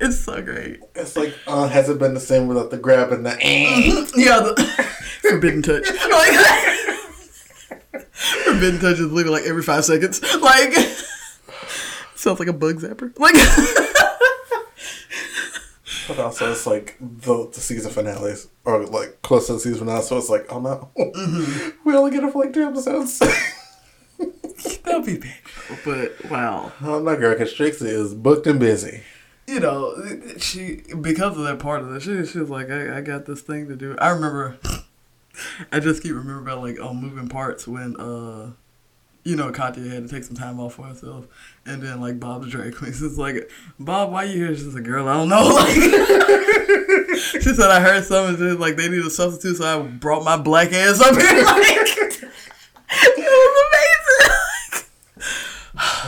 it's so great. It's like uh, has it been the same without the grab and the. Eh. Yeah, the forbidden touch. Like, forbidden touch is literally like every five seconds. Like sounds like a bug zapper. Like But also, it's like the, the season finales are like close to the season finale, so it's like, oh no, we only get it for like two episodes. That'll be bad. But wow. oh no, girl, because Trixie is booked and busy. You know, she because of that part of the she she was like, I, I got this thing to do. I remember I just keep remembering about like um moving parts when uh you know, Katya had to take some time off for herself. And then, like, Bob the drag queen is like, Bob, why you here? She's like, girl, I don't know. Like, she said I heard something like they need a substitute, so I brought my black ass up here. Like, it was amazing.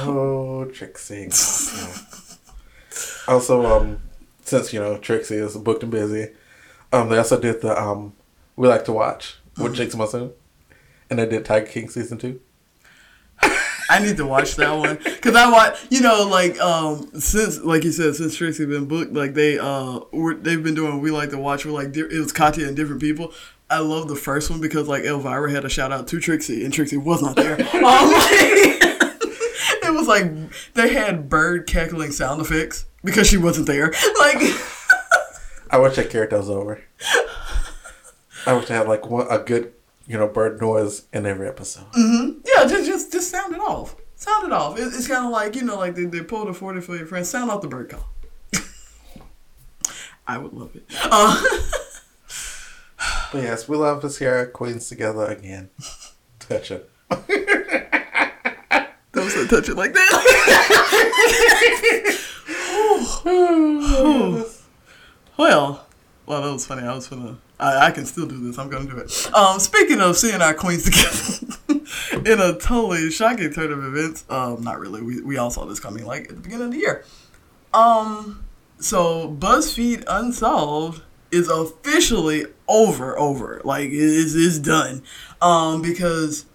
Oh, Trixie. also, um, since you know Trixie is booked and busy, um, they also did the um, we like to watch with Jake Monsoon, and they did Tiger King season two. I need to watch that one because I watch. You know, like um, since like you said, since Trixie been booked, like they uh, were, they've been doing. We like to watch. We're like it was Katya and different people. I love the first one because like Elvira had a shout out to Trixie and Trixie was not there. um, was like they had bird cackling sound effects because she wasn't there. Like I wish that character was over. I wish I had like one, a good, you know, bird noise in every episode. yeah, just just just sound it off. Sound it off. It, it's kind of like you know, like they, they pulled a forty for your friend. Sound off the bird call. I would love it. Uh, But yes, we love to see our queens together again. Touch it. touch it like that. well, well, that was funny. I was gonna. I, I can still do this. I'm gonna do it. Um, speaking of seeing our queens together in a totally shocking turn of events. Um, not really. We we all saw this coming like at the beginning of the year. Um, so BuzzFeed Unsolved is officially over. Over like it is is done. Um, because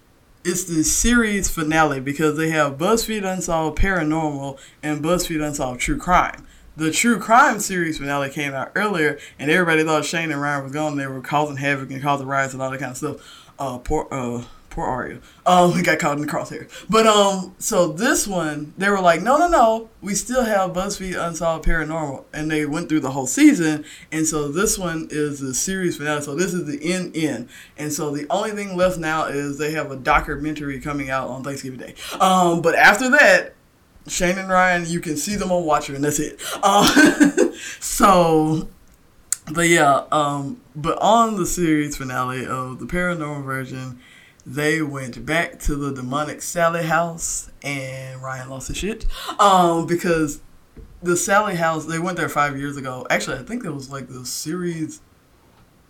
it's the series finale because they have BuzzFeed Unsolved Paranormal and BuzzFeed Unsolved True Crime. The True Crime series finale came out earlier, and everybody thought Shane and Ryan was gone. They were causing havoc and causing riots and all that kind of stuff. Uh, poor, uh, poor Arya. Um, he got caught in the crosshair. But um, so this one, they were like, no, no, no, we still have BuzzFeed Unsolved Paranormal, and they went through the whole season. And so this one is the series finale. So this is the end end. And so the only thing left now is they have a documentary coming out on Thanksgiving Day. Um, but after that, Shane and Ryan, you can see them on Watcher, and that's it. Uh, so, but yeah, um, but on the series finale of the paranormal version, they went back to the demonic Sallie house, and Ryan lost his shit. Um, because the Sallie house, they went there five years ago. Actually, I think it was like the series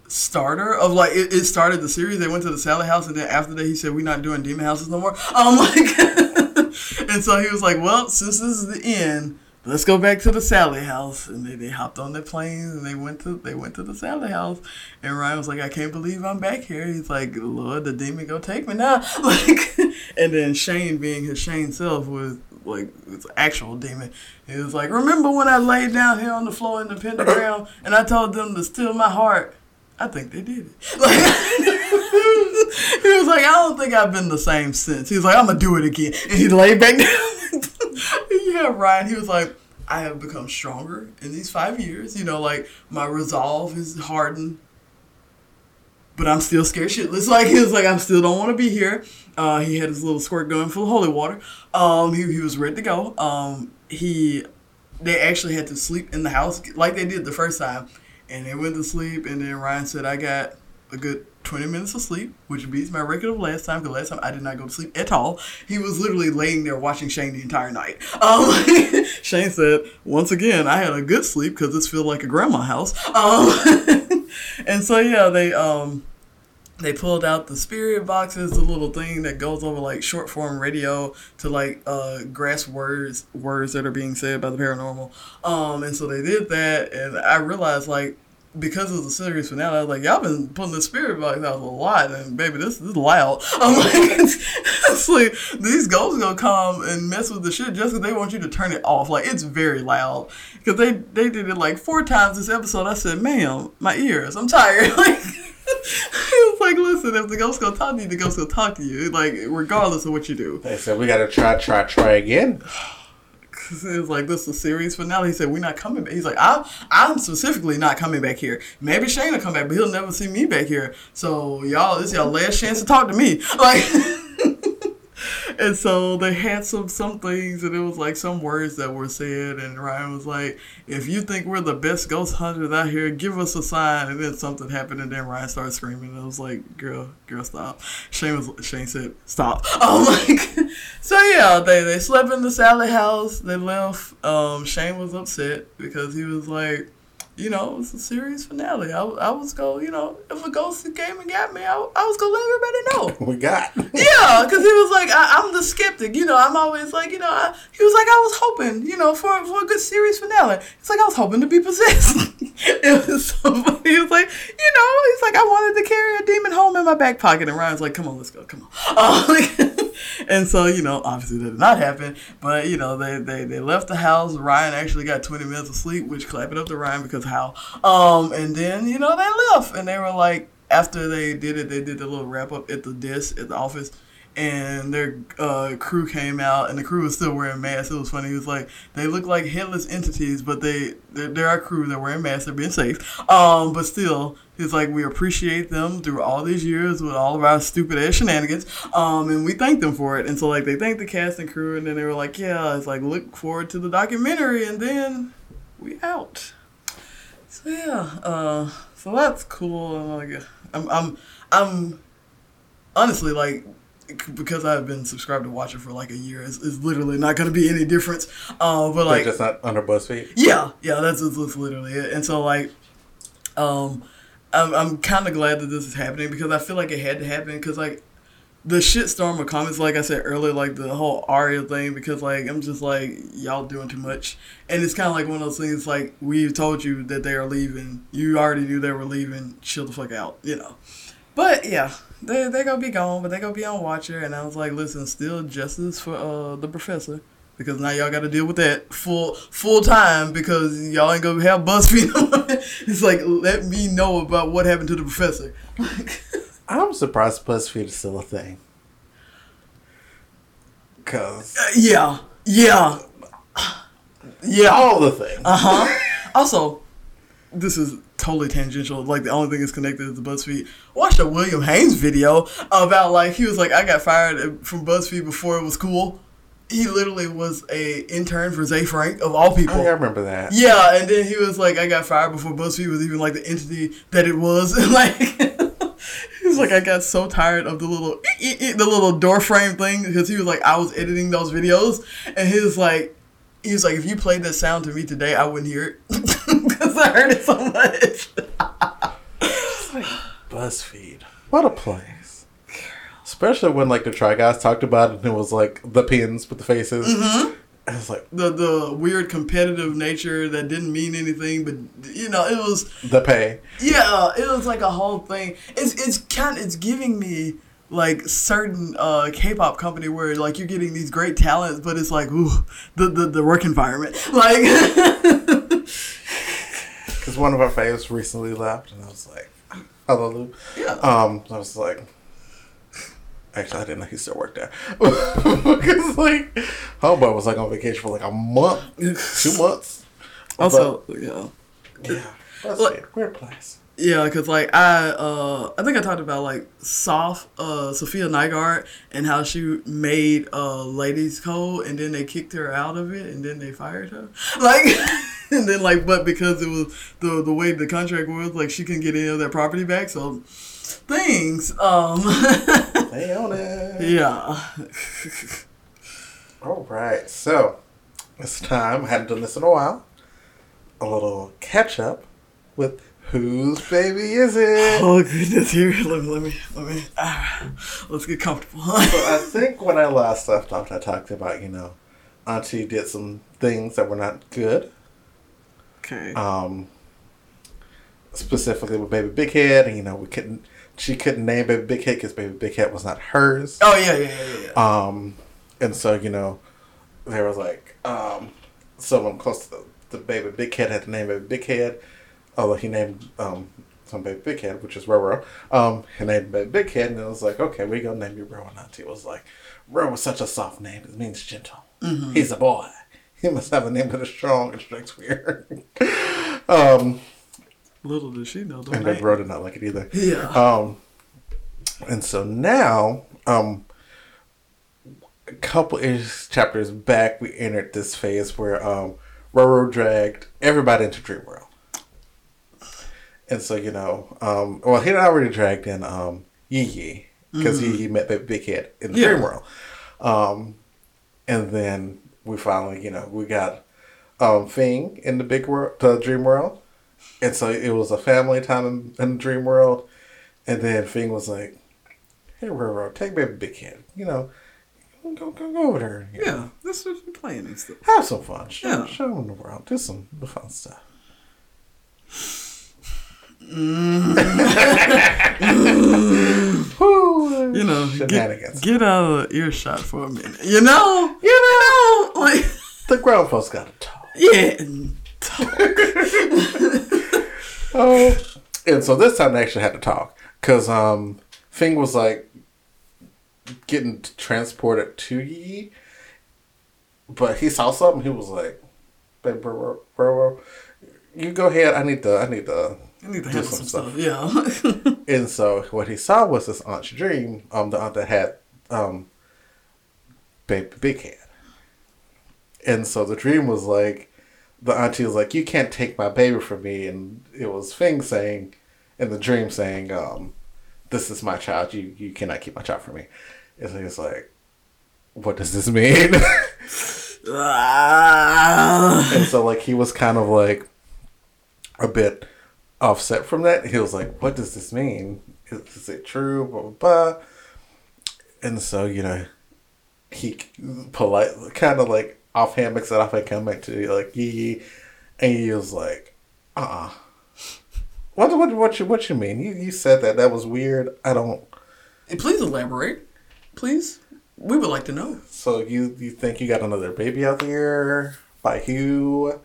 starter of like it, it started the series. They went to the Sallie house, and then after that, he said, "We're not doing demon houses no more." Um, like, and so he was like, "Well, since this is the end." Let's go back to the Sallie house, and they, they hopped on their planes and they went to they went to the Sallie house, and Ryan was like, "I can't believe I'm back here." He's like, "Lord, the demon go take me now!" Like, and then Shane, being his Shane self, was like it's an actual demon. He was like, "Remember when I laid down here on the floor in the pentagram and I told them to steal my heart?" I think they did it. Like, he was like, I don't think I've been the same since. He was like, I'm gonna do it again, and he laid back down. yeah, Ryan. He was like, I have become stronger in these five years. You know, like my resolve is hardened, but I'm still scared shitless. Like he was like, I still don't want to be here. Uh, he had his little squirt gun full of holy water. Um, he, he was ready to go. Um, he, they actually had to sleep in the house like they did the first time, and they went to sleep. And then Ryan said, I got a good 20 minutes of sleep, which beats my record of last time, because last time I did not go to sleep at all. He was literally laying there watching Shane the entire night. Um, Shane said, once again, I had a good sleep because this feels like a grandma house. Um, and so, yeah, they, um, they pulled out the spirit boxes, the little thing that goes over like short form radio to like uh grasp words words that are being said by the paranormal. Um and so they did that and I realized like because of the series finale, I was like, y'all been putting the spirit box out a lot, and baby, this, this is loud. I'm like, it's like these ghosts gonna come and mess with the shit just because they want you to turn it off. Like it's very loud because they they did it like four times this episode. I said, ma'am, my ears, I'm tired. Like. was like, listen, if the ghost gonna talk to you, the ghost gonna talk to you, like regardless of what you do. They said we gotta try, try, try again. It was like this is the series finale. He said we're not coming back. He's like I'm I'm specifically not coming back here. Maybe Shane will come back, but he'll never see me back here. So y'all, this is your last chance to talk to me. Like. And so they had some some things, and it was like some words that were said, and Ryan was like, "If you think we're the best ghost hunters out here, give us a sign." And then something happened, and then Ryan started screaming. And I was like, "Girl, girl, stop!" Shane was Shane said, "Stop!" I'm like, so yeah, they they slept in the Sallie house. They left. Um, Shane was upset because he was like, you know, it's a series finale. I, I was go, you know, if a ghost came and got me, I, I was gonna let everybody know. We got. yeah, because he was like, I, I'm the skeptic. You know, I'm always like, you know, I, he was like, I was hoping, you know, for for a good series finale. It's like I was hoping to be possessed. it was so funny. He was like, you know, he's like, I wanted to carry a demon home in my back pocket, and Ryan's like, come on, let's go, come on. Uh, and so, you know, obviously that did not happen. But you know, they they they left the house. Ryan actually got 20 minutes of sleep, which clap it up to Ryan because how. Um, and then you know they left, and they were like, after they did it, they did the little wrap up at the desk at the office and their uh, crew came out, and the crew was still wearing masks. It was funny. He was like, they look like headless entities, but they they're, they're our crew. They're wearing masks. They're being safe. Um, but still, he's like, we appreciate them through all these years with all of our stupid ass shenanigans. Um, and we thank them for it. And so like they thanked the cast and crew, and then they were like, yeah, it's like look forward to the documentary, and then we out. So yeah, uh, so that's cool. I'm like, I'm I'm I'm honestly like because I've been subscribed to Watcher for like a year, it's, it's literally not going to be any difference. Uh, but like, just not under BuzzFeed. Yeah, yeah, that's, that's literally it. And so like, um, I'm I'm kind of glad that this is happening because I feel like it had to happen because like the shitstorm of comments, like I said earlier, like the whole Aria thing, because like I'm just like y'all doing too much, and it's kind of like one of those things. Like we told you that they are leaving, you already knew they were leaving. Chill the fuck out, you know. But yeah, they they gonna be gone, but they gonna be on Watcher. And I was like, listen, still justice for uh the professor because now y'all got to deal with that full full time because y'all ain't gonna have BuzzFeed. it's like let me know about what happened to the professor. I'm surprised BuzzFeed is still a thing. Cause uh, yeah, yeah, yeah, all the things. Uh huh. also, this is totally tangential. Like the only thing that's connected is the BuzzFeed. Watched a William Haynes video about like he was like I got fired from BuzzFeed before it was cool. He literally was a intern for Ze Frank of all people. Yeah, I remember that. Yeah, and then he was like, I got fired before BuzzFeed was even like the entity that it was. And like, he was like, I got so tired of the little the little door frame thing because he was like, I was editing those videos, and he was like, he was like, if you played that sound to me today, I wouldn't hear it I heard it so much. like BuzzFeed, what a place! Especially when like the Try Guys talked about it, and it was like the pins with the faces. Mm-hmm. And it's like the the weird competitive nature that didn't mean anything, but you know it was the pay. Yeah, it was like a whole thing. It's it's kind it's giving me like certain uh, K-pop company where like you're getting these great talents, but it's like ooh the the, the work environment like. Because one of our faves recently left, and I was like, "Hallelujah." Yeah. Um, I was like, actually, I didn't know he still worked there because like, homeboy was like on vacation for like a month, two months. Also, but, yeah. Yeah. That's like, weird place. Yeah, cause like I, uh, I think I talked about like soft, uh, Safiya Nygaard and how she made uh, Ladies Code, and then they kicked her out of it, and then they fired her. Like, and then like, but because it was the the way the contract was, like she couldn't get any of that property back, so things. Um, they own it. Yeah. All right, so it's time. I hadn't done this in a while. A little catch up with Whose baby is it? Oh goodness! Here, let me, let me, let me. Uh, let's get comfortable. so I think when I last left off, I talked about you know, Auntie did some things that were not good. Okay. Um. Specifically with Baby Big Head, and you know we couldn't. She couldn't name Baby Big Head because Baby Big Head was not hers. Oh yeah, yeah, yeah, yeah. Um, and so you know, there was like um, someone close to the, the Baby Big Head had to name Baby Big Head although he named um, some baby big head, which is Roro. Um, he named baby big head, and it was like, okay, we gonna name you Ro. And Auntie was like, Ro is such a soft name. It means gentle. Mm-hmm. He's a boy. He must have a name that is strong and Shakespeare. um, Little did she know. And Baby Ro did not like it either. Yeah. Um, and so now, um, a couple ish chapters back, we entered this phase where um, Roro dragged everybody into Dream World. And so, you know, um, well, he had already dragged in um, Yee Yi because mm-hmm. he, met Big Head in the yeah. dream world. Um, and then we finally, you know, we got um, Fing in the big world, the dream world. And so it was a family time in, in Dream World. And then Fing was like, hey, Roro, take baby Big Head. You know, go, go, go over there. know, Yeah, this is playing and stuff. Have some fun. Show, Yeah. show them the world. Do some fun stuff. Whew, You know, get, get out of the earshot for a minute. You know, you know, like the grown folks got to talk. yeah. and talk. Oh, and so this time they actually had to talk because um, Fing was like getting transported to Yi, but he saw something. He was like, "Baby, bro, bro, bro, you go ahead. I need to. I need to." I need to Do some some stuff. Yeah. And so what he saw was this aunt's dream. Um, the aunt that had um, baby big head. And so the dream was like, the auntie was like, "You can't take my baby from me," and it was Fing saying, in the dream saying, um, "This is my child. You you cannot keep my child from me." And so he's like, "What does this mean?" Ah. and so like he was kind of like a bit offset from that. He was like, "What does this mean? Is, is it true?" Blah blah blah. And so you know, he polite, kind of like offhand mixed it off and come back to you, like Yee Yee, and he was like, "Uh, uh what what what you what you mean? You you said that that was weird. I don't." And please elaborate, please. We would like to know. So you you think you got another baby out there? By who?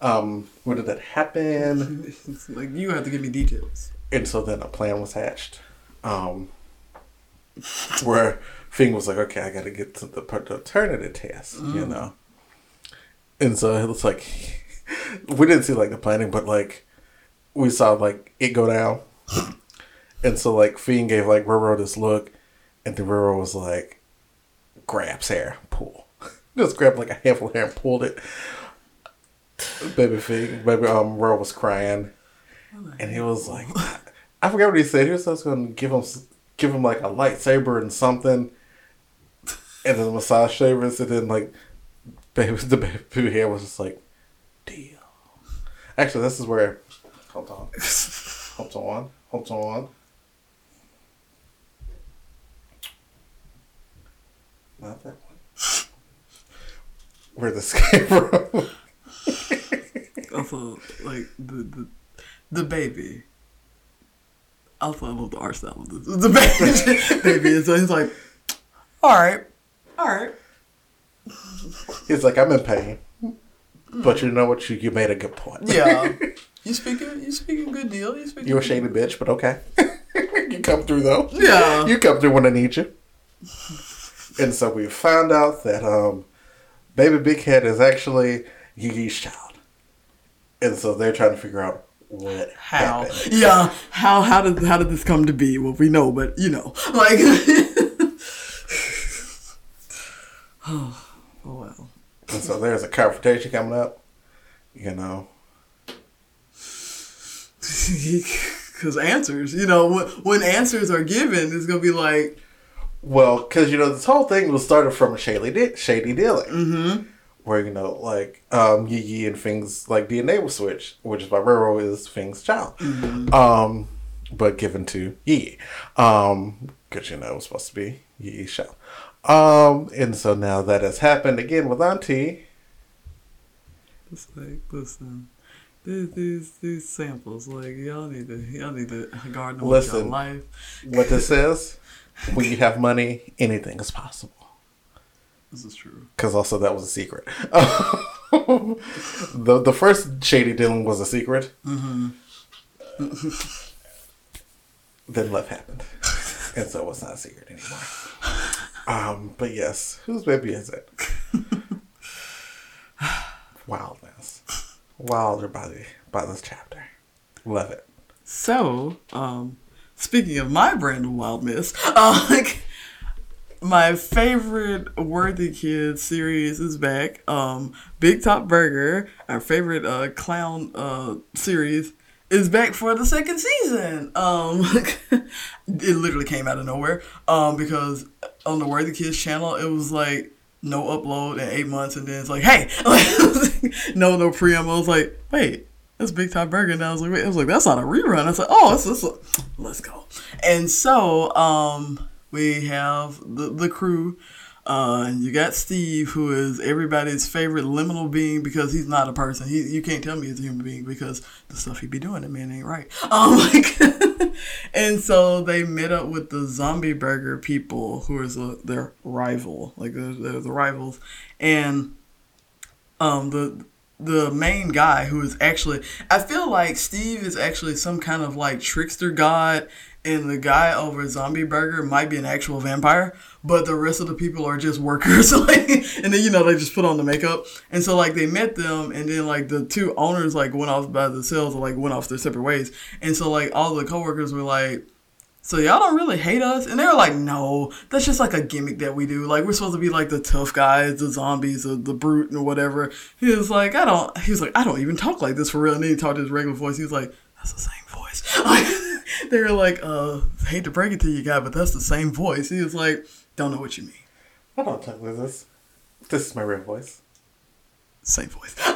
Um, when did that happen? It's like you have to give me details. And so then a plan was hatched, um, where Fing was like, "Okay, I got to get to the paternity test," you know. And so it was like we didn't see like the planning, but like we saw like it go down. and so like Fing gave like Roro this look, and then Roro was like, grabs hair, pull, just grabbed like a handful of hair and pulled it. Baby Fing, baby um, Roro was crying and he was like, I forget what he said. He was just going to give him, give him like a lightsaber and something, and then massage shavers, and then like, baby, the baby hair was just like, deal. Actually, this is where. Hold on, hold on, hold on. Not that one. Where this came from? Also, like the the, the baby. Also, I love the art style of this. The baby, baby. And so he's like, all right, all right. He's like, I'm in pain, but you know what? You you made a good point. Yeah. You speaking? You speaking a good deal? You speaking? You're a shady bitch, but okay. you come through though. Yeah. You come through when I need you. And so we found out that um, Baby Big Head is actually Yigi's child. And so they're trying to figure out what How? happened. Yeah. How? How did how did this come to be? Well, we know, but you know, like. oh, oh well. And so there's a confrontation coming up. You know. Because answers, you know, when, when answers are given, it's gonna be like, Well, because, you know, this whole thing was started from a shady, di- shady dealing. Mm-hmm. Where, you know, like, um, Yi Yi and Fing's, like, DNA was switched, which is why Roro is Fing's child. Um, but given to Yi. Um, because, you know, it was supposed to be Yi Yi's child. Um, and so now that has happened again with Auntie. it's like, listen, these these these samples, like y'all need to y'all need to garden with your life. What this is, when you have money, anything is possible. This is true. because also that was a secret. the the first shady dealing was a secret. then love happened, and so it's not a secret anymore. Um, but yes, whose baby is it? Wildness, wilder by the by this chapter. Love it. So, um, speaking of my brand of wildness, uh, like my favorite Worthikids series is back. Um, Big Top Burger, our favorite uh, clown uh, series, is back for the second season. Um, it literally came out of nowhere. Um, because on the Worthikids channel, it was like no upload in eight months, and then it's like, hey, no, no preamble. I was like, wait, That's Big Top Burger. And I was like, wait, I was like, that's not a rerun. I was like, oh, it's, it's a, let's go. And so, um, we have the, the crew. Uh, and you got Steve, who is everybody's favorite liminal being because he's not a person. He, you can't tell me he's a human being because the stuff he'd be doing, that man ain't right. Um, like, and so they met up with the zombie burger people, who is a, their rival, like they're, they're the rivals, and um, the the main guy who is actually I feel like Steve is actually some kind of like trickster god and the guy over Zombie Burger might be an actual vampire, but the rest of the people are just workers. like, and then you know they just put on the makeup, and so like they met them, and then like the two owners like went off by themselves, or like went off their separate ways, and so like all the coworkers were like. So y'all don't really hate us? And they were like, no, that's just like a gimmick that we do. Like we're supposed to be like the tough guys, the zombies, or the brute, or whatever. He was like, I don't. He was like, I don't even talk like this for real. And then he talked his regular voice. He was like, that's the same voice. they were like, uh, hate to break it to you guy, but that's the same voice. He was like, don't know what you mean. I don't talk like this. This is my real voice. Same voice.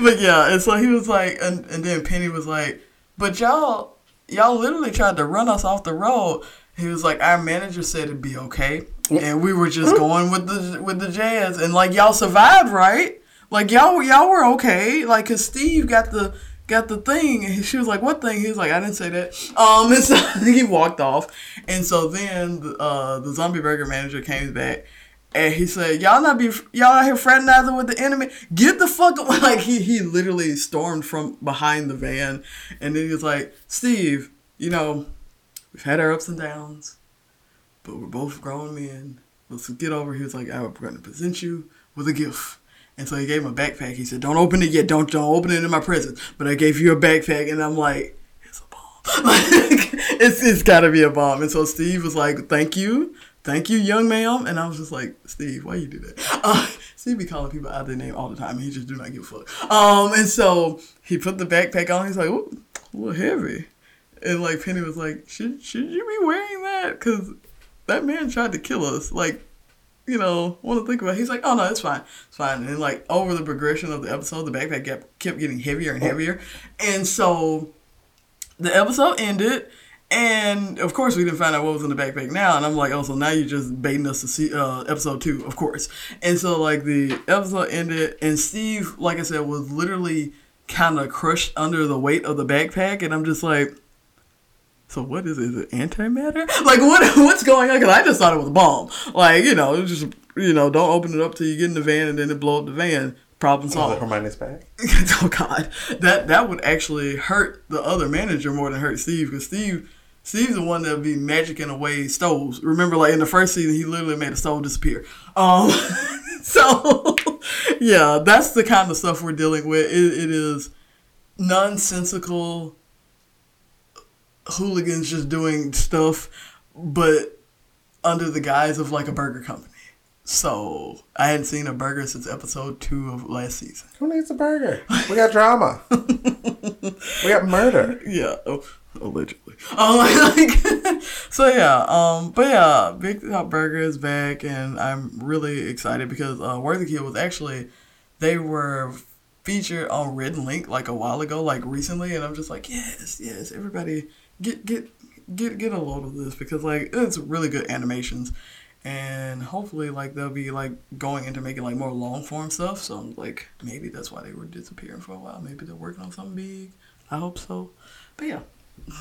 but yeah, and so he was like, and, and then Penny was like, but y'all, y'all literally tried to run us off the road. He was like, our manager said it'd be okay, and we were just going with the with the jazz, and like y'all survived, right? Like y'all y'all were okay, like cause Steve got the got the thing, and she was like, "What thing?" He was like, "I didn't say that." Um, and so he walked off, and so then uh, the zombie burger manager came back. And he said, "Y'all not be y'all out here fraternizing with the enemy. Get the fuck away!" Like he he literally stormed from behind the van, and then he was like, "Steve, you know, we've had our ups and downs, but we're both grown men. Let's get over." He was like, "I'm going to present you with a gift." And so he gave him a backpack. He said, "Don't open it yet. Don't don't open it in my presence." But I gave you a backpack, and I'm like, "It's a bomb. like, it's it's got to be a bomb." And so Steve was like, "Thank you, thank you, young ma'am." And I was just like, "Steve, why you do that?" Uh, Steve be calling people out their name all the time, and he just do not give a fuck. Um, and so he put the backpack on. He's like, "Ooh, a little heavy," and like Penny was like, "Should should you be wearing that? Because that man tried to kill us. Like." You know, want to think about it. He's like, oh no, it's fine. It's fine. And then, like, over the progression of the episode, the backpack kept, kept getting heavier and heavier. And so the episode ended. And of course, we didn't find out what was in the backpack now. And I'm like, oh, so now you're just baiting us to see uh, episode two, of course. And so, like, the episode ended, and Steve, like I said, was literally kind of crushed under the weight of the backpack. And I'm just like, so what is it? Is it antimatter? Like what? What's going on? Because I just thought it was a bomb. Like you know, just you know, don't open it up till you get in the van and then it blow up the van. Problem solved. Oh, Hermione's back. oh God, that that would actually hurt the other manager more than hurt Steve because Steve. Steve's the one that would be magicking away stoves. Remember, like in the first season, he literally made a stove disappear. Um, so yeah, that's the kind of stuff we're dealing with. it, it is nonsensical hooligans just doing stuff, but under the guise of like a burger company. So I hadn't seen a burger since episode two of last season. Who needs a burger? We got drama. we got murder. Yeah, oh, allegedly. Um, like, so yeah, um, but yeah, Big Top Burger is back, and I'm really excited because uh, Worthy Kid was actually they were featured on Red Link like a while ago, like recently, and I'm just like, yes, yes, everybody get get get get a load of this because like it's really good animations. And hopefully like they'll be like going into making like more long form stuff. So like maybe that's why they were disappearing for a while. Maybe they're working on something big. I hope so. But yeah.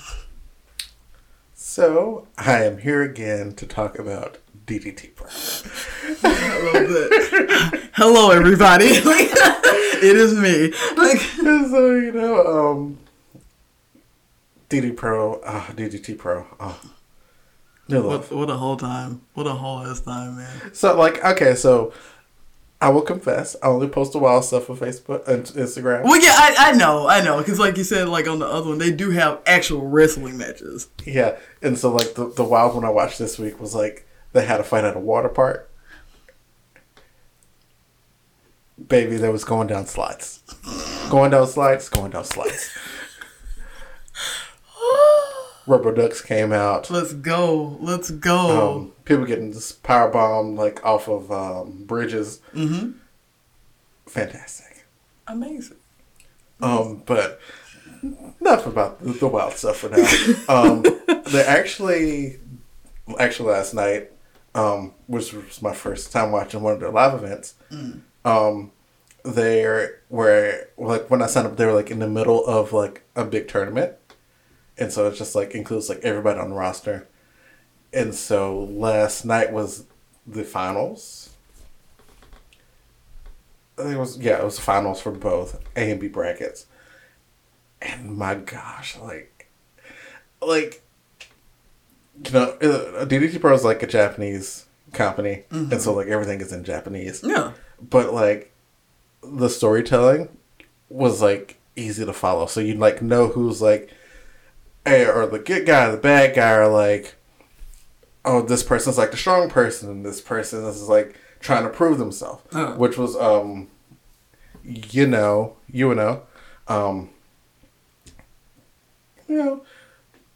So i am here again to talk about ddt hello everybody. It is me. Like so you know um DD Pro, uh, DDT Pro. Oh. What, what a whole time. What a whole ass time, man. So, like, okay, so I will confess, I only post a wild stuff on Facebook and Instagram. Well, yeah, I, I know, I know. Because, like you said, like on the other one, they do have actual wrestling matches. Yeah. And so, like, the, the wild one I watched this week was like they had a fight at a water park. Baby, that was going down slides. going down slides, going down slides. rubber ducks came out. Let's go. Let's go. Um, people getting this power bomb like off of um, bridges. Mm-hmm. Fantastic. Amazing. Um, but enough about the, the wild stuff for now. Um, they actually, actually last night, um, which was my first time watching one of their live events. Um, they were like when I signed up, they were like in the middle of like a big tournament, and so it's just like includes like everybody on the roster. And so last night was the finals. I think it was yeah, it was the finals for both A and B brackets. And my gosh, like, like, you know, uh, DDT Pro is like a Japanese company, and so like everything is in Japanese. Yeah. But like, the storytelling was like easy to follow, so you'd like know who's like, or the good guy, or the bad guy, are like, oh, this person's like the strong person, and this person is like trying to prove themselves, Oh. which was um, you know, you know, um, you know,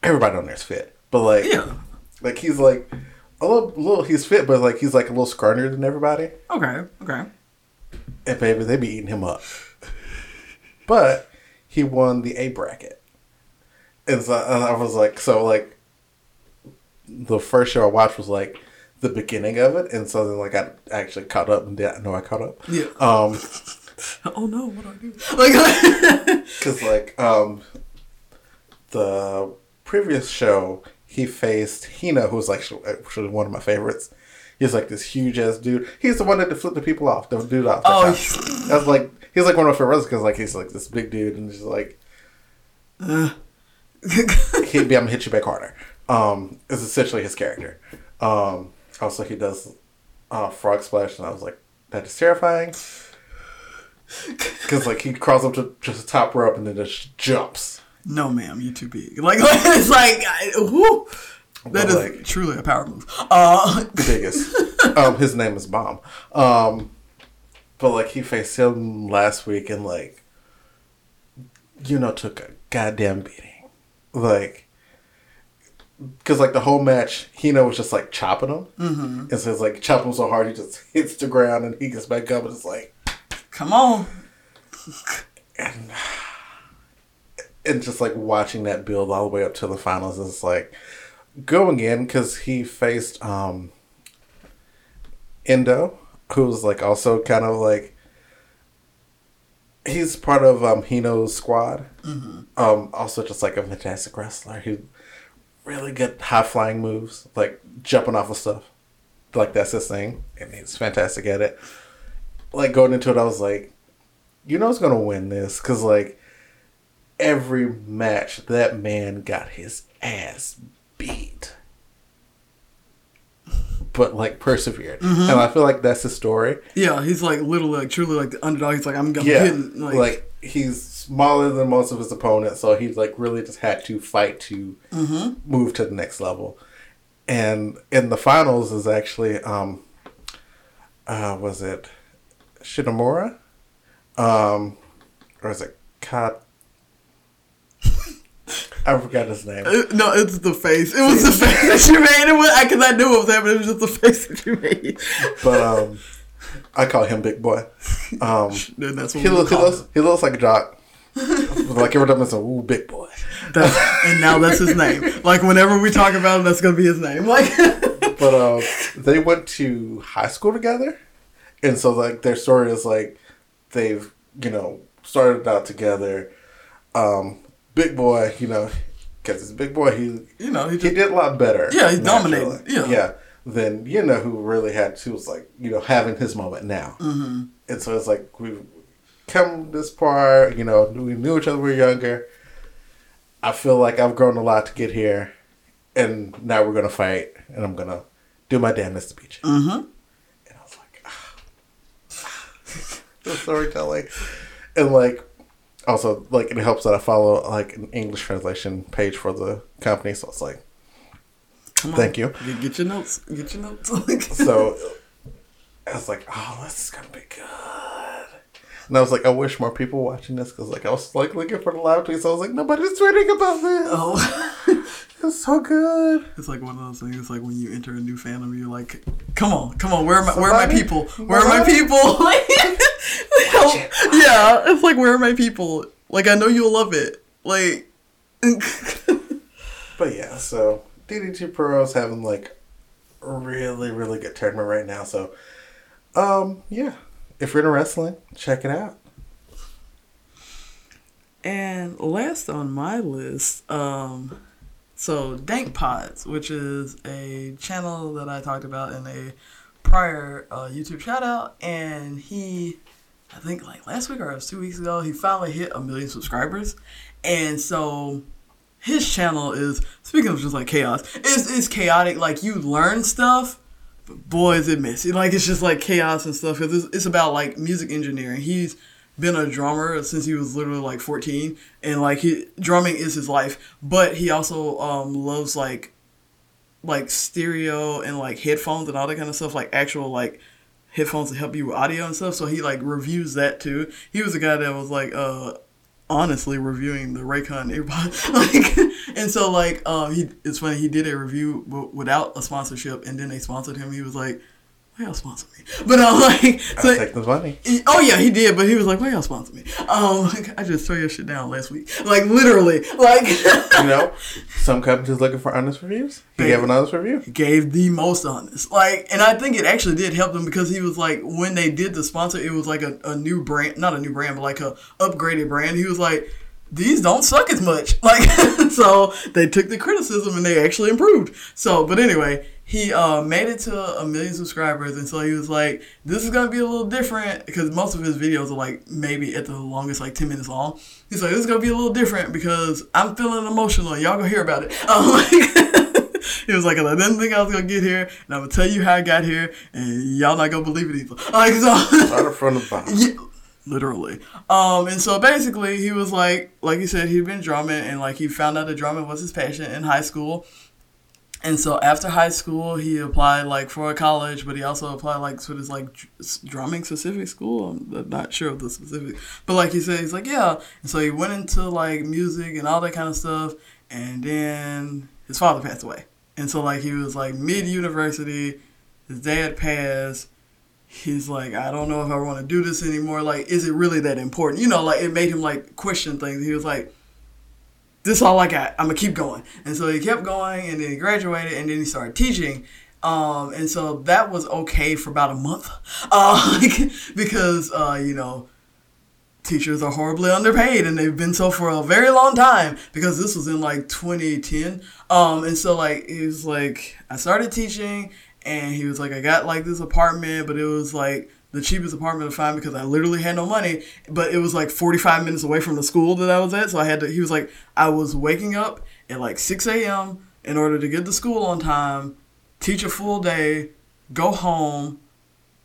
everybody on there's fit, but like, Yeah. like he's like a little, little, he's fit, but like he's like a little scrawnier than everybody, Okay. Okay. and baby, they be eating him up. But he won the A bracket, and so and I was like, so like, the first show I watched was like the beginning of it, and so then like I actually caught up and didn't know I caught up. Yeah. Um, Oh no, what do I do? Like, Because, like, um, the previous show, he faced Hina, who's like actually one of my favorites. He's like this huge ass dude. He's the one that flipped the people off, the dude off. Oh, that's like he's like one of my favorites because like he's like this big dude and just like he'd be I'm gonna hit you back harder. Um, is essentially his character. Um, also he does uh, frog splash, and I was like, that is terrifying. Because like he crawls up to just the top rope and then just jumps. no, ma'am, you too big. Like, it's like, I, whoo, that But, is like- truly a power move. Uh, the biggest. um, his name is Bomb. Um, but like he faced him last week and like, you know, took a goddamn beating. Like, because like the whole match, Hino was just like chopping him, mm-hmm. and so it's like chopping him so hard he just hits the ground and he gets back up and it's like, come on. and and just like watching that build all the way up to the finals is like going in because he faced um Endo, who's like also kind of like he's part of um Hino's squad. Um, also just like a fantastic wrestler. He really good high flying moves, like jumping off of stuff. Like that's his thing, and he's fantastic at it. Like going into it, I was like, you know, who's gonna win this because like every match, that man got his ass beat, but like persevered, and I feel like that's the story. Yeah, he's like literally, like truly like the underdog. He's like, I'm gonna Yeah, hit. like, Like, he's smaller than most of his opponents, so he's like really just had to fight to move to the next level. And in the finals is actually um, uh, was it Shinomura, um, or is it Kat? I forgot his name. Uh, no, it's the face. It was the face that you made. It was because I knew it was but it was just the face that you made. But um, I call him Big Boy. Um, Then that's what he, looks, he looks he looks like a jock. like every time it's a ooh big boy. That's, and now that's his name. Like whenever we talk about him, that's gonna be his name. Like, But uh, they went to high school together, and so like their story is like they've you know started out together. Um, big boy, you know, because it's a big boy. He you know, he he did a lot better. Yeah, he naturally. dominated, yeah. yeah. Than you know who really had to was like you know having his moment now, mm-hmm. and so it's like we've come this far. You know, we knew each other when we were younger. I feel like I've grown a lot to get here, and now we're gonna fight, and I'm gonna do my damnedest to beat you. Mm-hmm. And I was like, ah. the storytelling, and like also like it helps that I follow like an English translation page for the company, so it's like Come on. Thank you. Get, your notes. Get your notes. So I was like, oh, this is gonna be good. And I was like, I wish more people watching this because like I was like looking for the live tweets. I was like, nobody's tweeting about this. oh. It's so good. It's like one of those things. It's like when you enter a new fandom, you're like, "Come on, come on, where are my, where are my people? Where are my people?" Like, help. Yeah, it's like, where are my people? Like I know you'll love it. Like But yeah, so DDT Pro is having like a really, really good tournament right now. So, um, yeah, if you're into wrestling, check it out. And last on my list, um, so Dank Pods, which is a channel that I talked about in a prior uh, YouTube shout out, and he, I think like last week or two weeks ago, he finally hit a million subscribers, and so his channel is speaking of just like chaos, it's it's chaotic. Like you learn stuff, but boy is it messy. Like it's just like chaos and stuff because it's, it's about like music engineering. He's been a drummer since he was literally like 14 and like he drumming is his life but he also um loves like like stereo and like headphones and all that kind of stuff like actual like headphones to help you with audio and stuff so he like reviews that too. He was a guy that was like uh honestly reviewing the Raycon earbuds like and so like um he it's funny he did a review w- without a sponsorship and then they sponsored him. He was like why y'all sponsor me? But um, like, so, take the money. Oh yeah, he did. But he was like, "Why y'all sponsor me?" Um, like, I just throw your shit down last week, like literally, like. you know, some companies looking for honest reviews. He gave an honest review. He gave the most honest, like, and I think it actually did help them because he was like, when they did the sponsor, it was like a, a new brand, not a new brand, but like a upgraded brand. He was like these don't suck as much. Like, so they took the criticism and they actually improved. So, but anyway, he uh, made it to a million subscribers, and so he was like, "This is gonna be a little different," because most of his videos are like maybe at the longest like ten minutes long. He's like, "This is gonna be a little different because I'm feeling emotional. Y'all gonna hear about it." Um, like, he was like, "I didn't think I was gonna get here, and I'm gonna tell you how I got here, and y'all not gonna believe it either." Like, so right from the bottom. Yeah, literally. Um, and so basically, he was like, like he said, he'd been drumming, and like he found out that drumming was his passion in high school and so after high school, he applied like for a college, but he also applied like to this like drumming specific school. I'm not sure of the specific, but like he said, he's like yeah. And so he went into like music and all that kind of stuff. And then his father passed away, and so like he was like mid university. His dad passed. He's like, I don't know if I want to do this anymore. Like, is it really that important? You know, like it made him like question things. He was like this is all I got. I'm gonna keep going. And so he kept going, and then he graduated, and then he started teaching. Um, and so that was okay for about a month, uh, because uh, you know teachers are horribly underpaid, and they've been so for a very long time. Because this was in like 2010, um, and so like he was like, I started teaching, and he was like, I got like this apartment, but it was like the cheapest apartment to find because I literally had no money. But it was like 45 minutes away from the school that I was at. So I had to, he was like, I was waking up at like 6 a.m. in order to get to school on time, teach a full day, go home,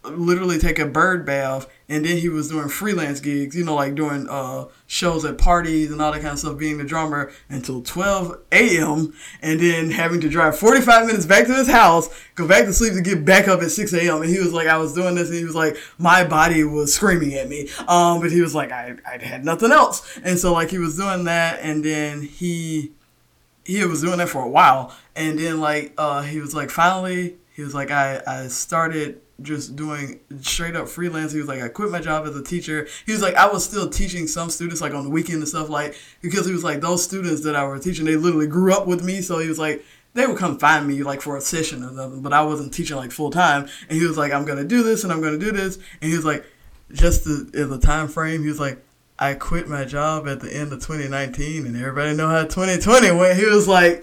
literally take a bird bath and then he was doing freelance gigs you know like doing uh, shows at parties and all that kind of stuff being the drummer until 12 a.m and then having to drive 45 minutes back to his house go back to sleep to get back up at 6 a.m and he was like i was doing this and he was like my body was screaming at me. Um but he was like i, I had nothing else. And so like he was doing that and then he he was doing that for a while. And then like uh he was like finally he was like i i started just doing straight up freelance. He was like, I quit my job as a teacher. He was like, I was still teaching some students like on the weekend and stuff like because he was like those students that I were teaching, they literally grew up with me. So he was like, they would come find me like for a session or something, but I wasn't teaching like full time. And he was like, I'm gonna do this and I'm gonna do this. And he was like, just the, a time frame, he was like, I quit my job at the end of 2019, and everybody know how 2020 went. He was like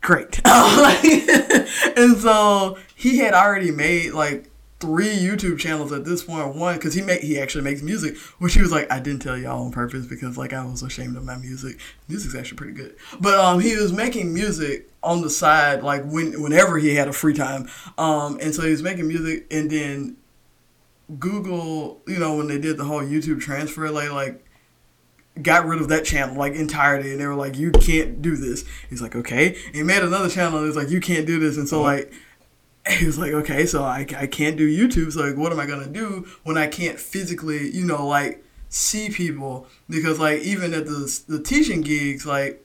great. and so he had already made like three YouTube channels at this point. One, because he make he actually makes music, which he was like, I didn't tell y'all on purpose because like I was ashamed of my music. Music's actually pretty good, but um, he was making music on the side like when whenever he had a free time. Um, and so he was making music, and then Google, you know, when they did the whole YouTube transfer, like like got rid of that channel like entirety and they were like you can't do this. He's like okay. And he made another channel and was like you can't do this. And so mm-hmm. like he was like okay so I, I can't do youtube so like what am i gonna do when i can't physically you know like see people? Because like even at the the teaching gigs like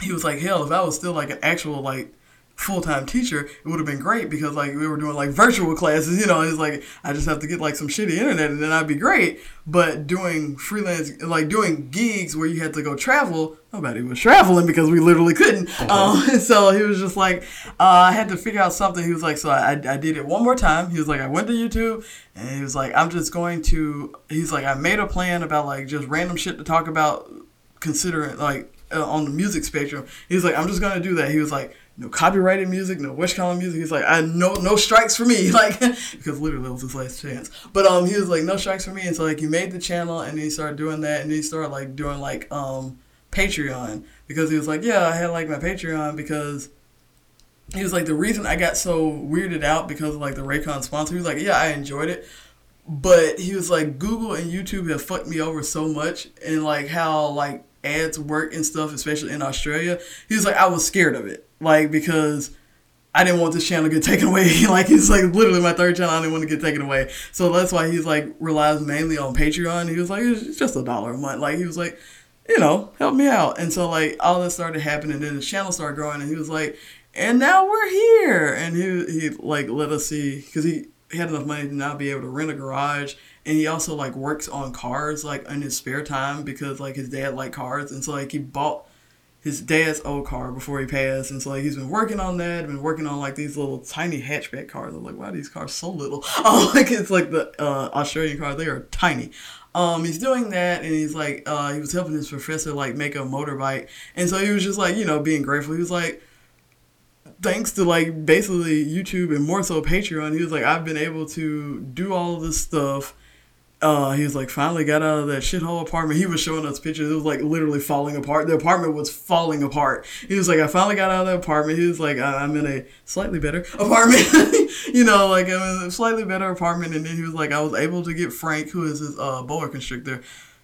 he was like hell if i was still like an actual like full time teacher, it would have been great because like we were doing like virtual classes. You know, it's like I just have to get like some shitty internet and then I'd be great. But doing freelance, like doing gigs where you had to go travel, nobody was traveling because we literally couldn't. Um, so he was just like, uh, I had to figure out something. He was like, so I, I did it one more time. He was like, I went to YouTube and he was like, I'm just going to. He's like, I made a plan about like just random shit to talk about, considering like uh, on the music spectrum. He was like, I'm just gonna do that. He was like no copyrighted music, no Wish Column music. He's like, I no no strikes for me, like because literally it was his last chance. But um, he was like, no strikes for me, and so like he made the channel and he started doing that, and he started like doing like um Patreon because he was like, yeah, I had like my Patreon because he was like the reason I got so weirded out because of like the Raycon sponsor. He was like, yeah, I enjoyed it. But he was like, Google and YouTube have fucked me over so much, and like how like ads work and stuff, especially in Australia. He was like, I was scared of it like because I didn't want this channel to get taken away. like it's like literally my third channel. I didn't want to get taken away. So that's why he's like relies mainly on Patreon. He was like, it's just a dollar a month. Like he was like, you know, help me out. And so like all that started happening. And then his channel started growing, and he was like, and now we're here. And he he like let us see because he had enough money to not be able to rent a garage and he also like works on cars like in his spare time because like his dad liked cars and so like he bought his dad's old car before he passed, and so like he's been working on that. Been working on like these little tiny hatchback cars. I'm like, why are these cars so little? Oh, like it's like the uh, Australian cars. They are tiny. Um, he's doing that, and he's like, uh, he was helping his professor like make a motorbike, and so he was just like, you know, being grateful. He was like, thanks to like basically YouTube and more so Patreon, he was like, I've been able to do all this stuff uh, he was like finally got out of that shithole apartment. He was showing us pictures. It was like literally falling apart. The apartment was falling apart. He was like, I finally got out of the apartment. He was like, I'm in a slightly better apartment. you know, like I'm in a slightly better apartment. And then he was like, I was able to get Frank, who is his uh, boa constrictor.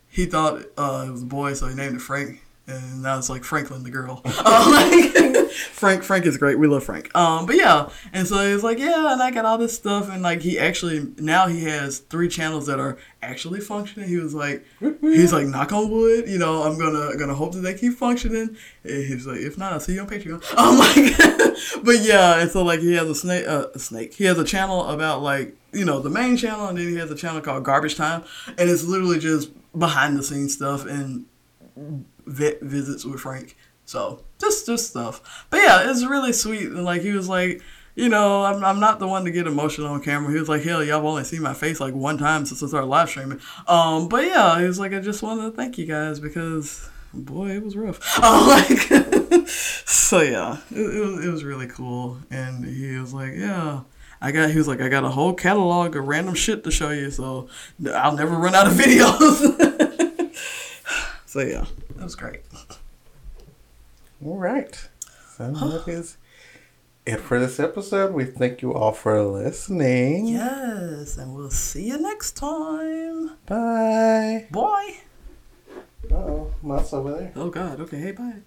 He thought uh, it was a boy, so he named it Frank and now it's like Franklin the girl. Um, like, Frank Frank is great. We love Frank. Um, but yeah, and so he's like, yeah, and I got all this stuff, and like he actually now he has three channels that are actually functioning. He was like, he's like, knock on wood, you know, I'm gonna gonna hope that they keep functioning. And he's like, if not, I'll see you on Patreon. I'm like, but yeah, and so like he has a snake, uh, a snake. He has a channel about like you know the main channel, and then he has a channel called Garbage Time, and it's literally just behind the scenes stuff and vet visits with Frank. So just just stuff. But yeah, it's really sweet. And like he was like, you know, I'm, I'm not the one to get emotional on camera. He was like, hell, y'all only seen my face like one time since I started live streaming. Um, but yeah, he was like, I just wanted to thank you guys because boy, it was rough. Um, like, so yeah, it, it, was, it was really cool. And he was like, yeah. I got he was like I got a whole catalog of random shit to show you, so I'll never run out of videos. so yeah. That was great. All right. So that is it for this episode. We thank you all for listening. Yes, and we'll see you next time. Bye. Bye. oh, mouse over there. Oh God. Okay. Hey, bye.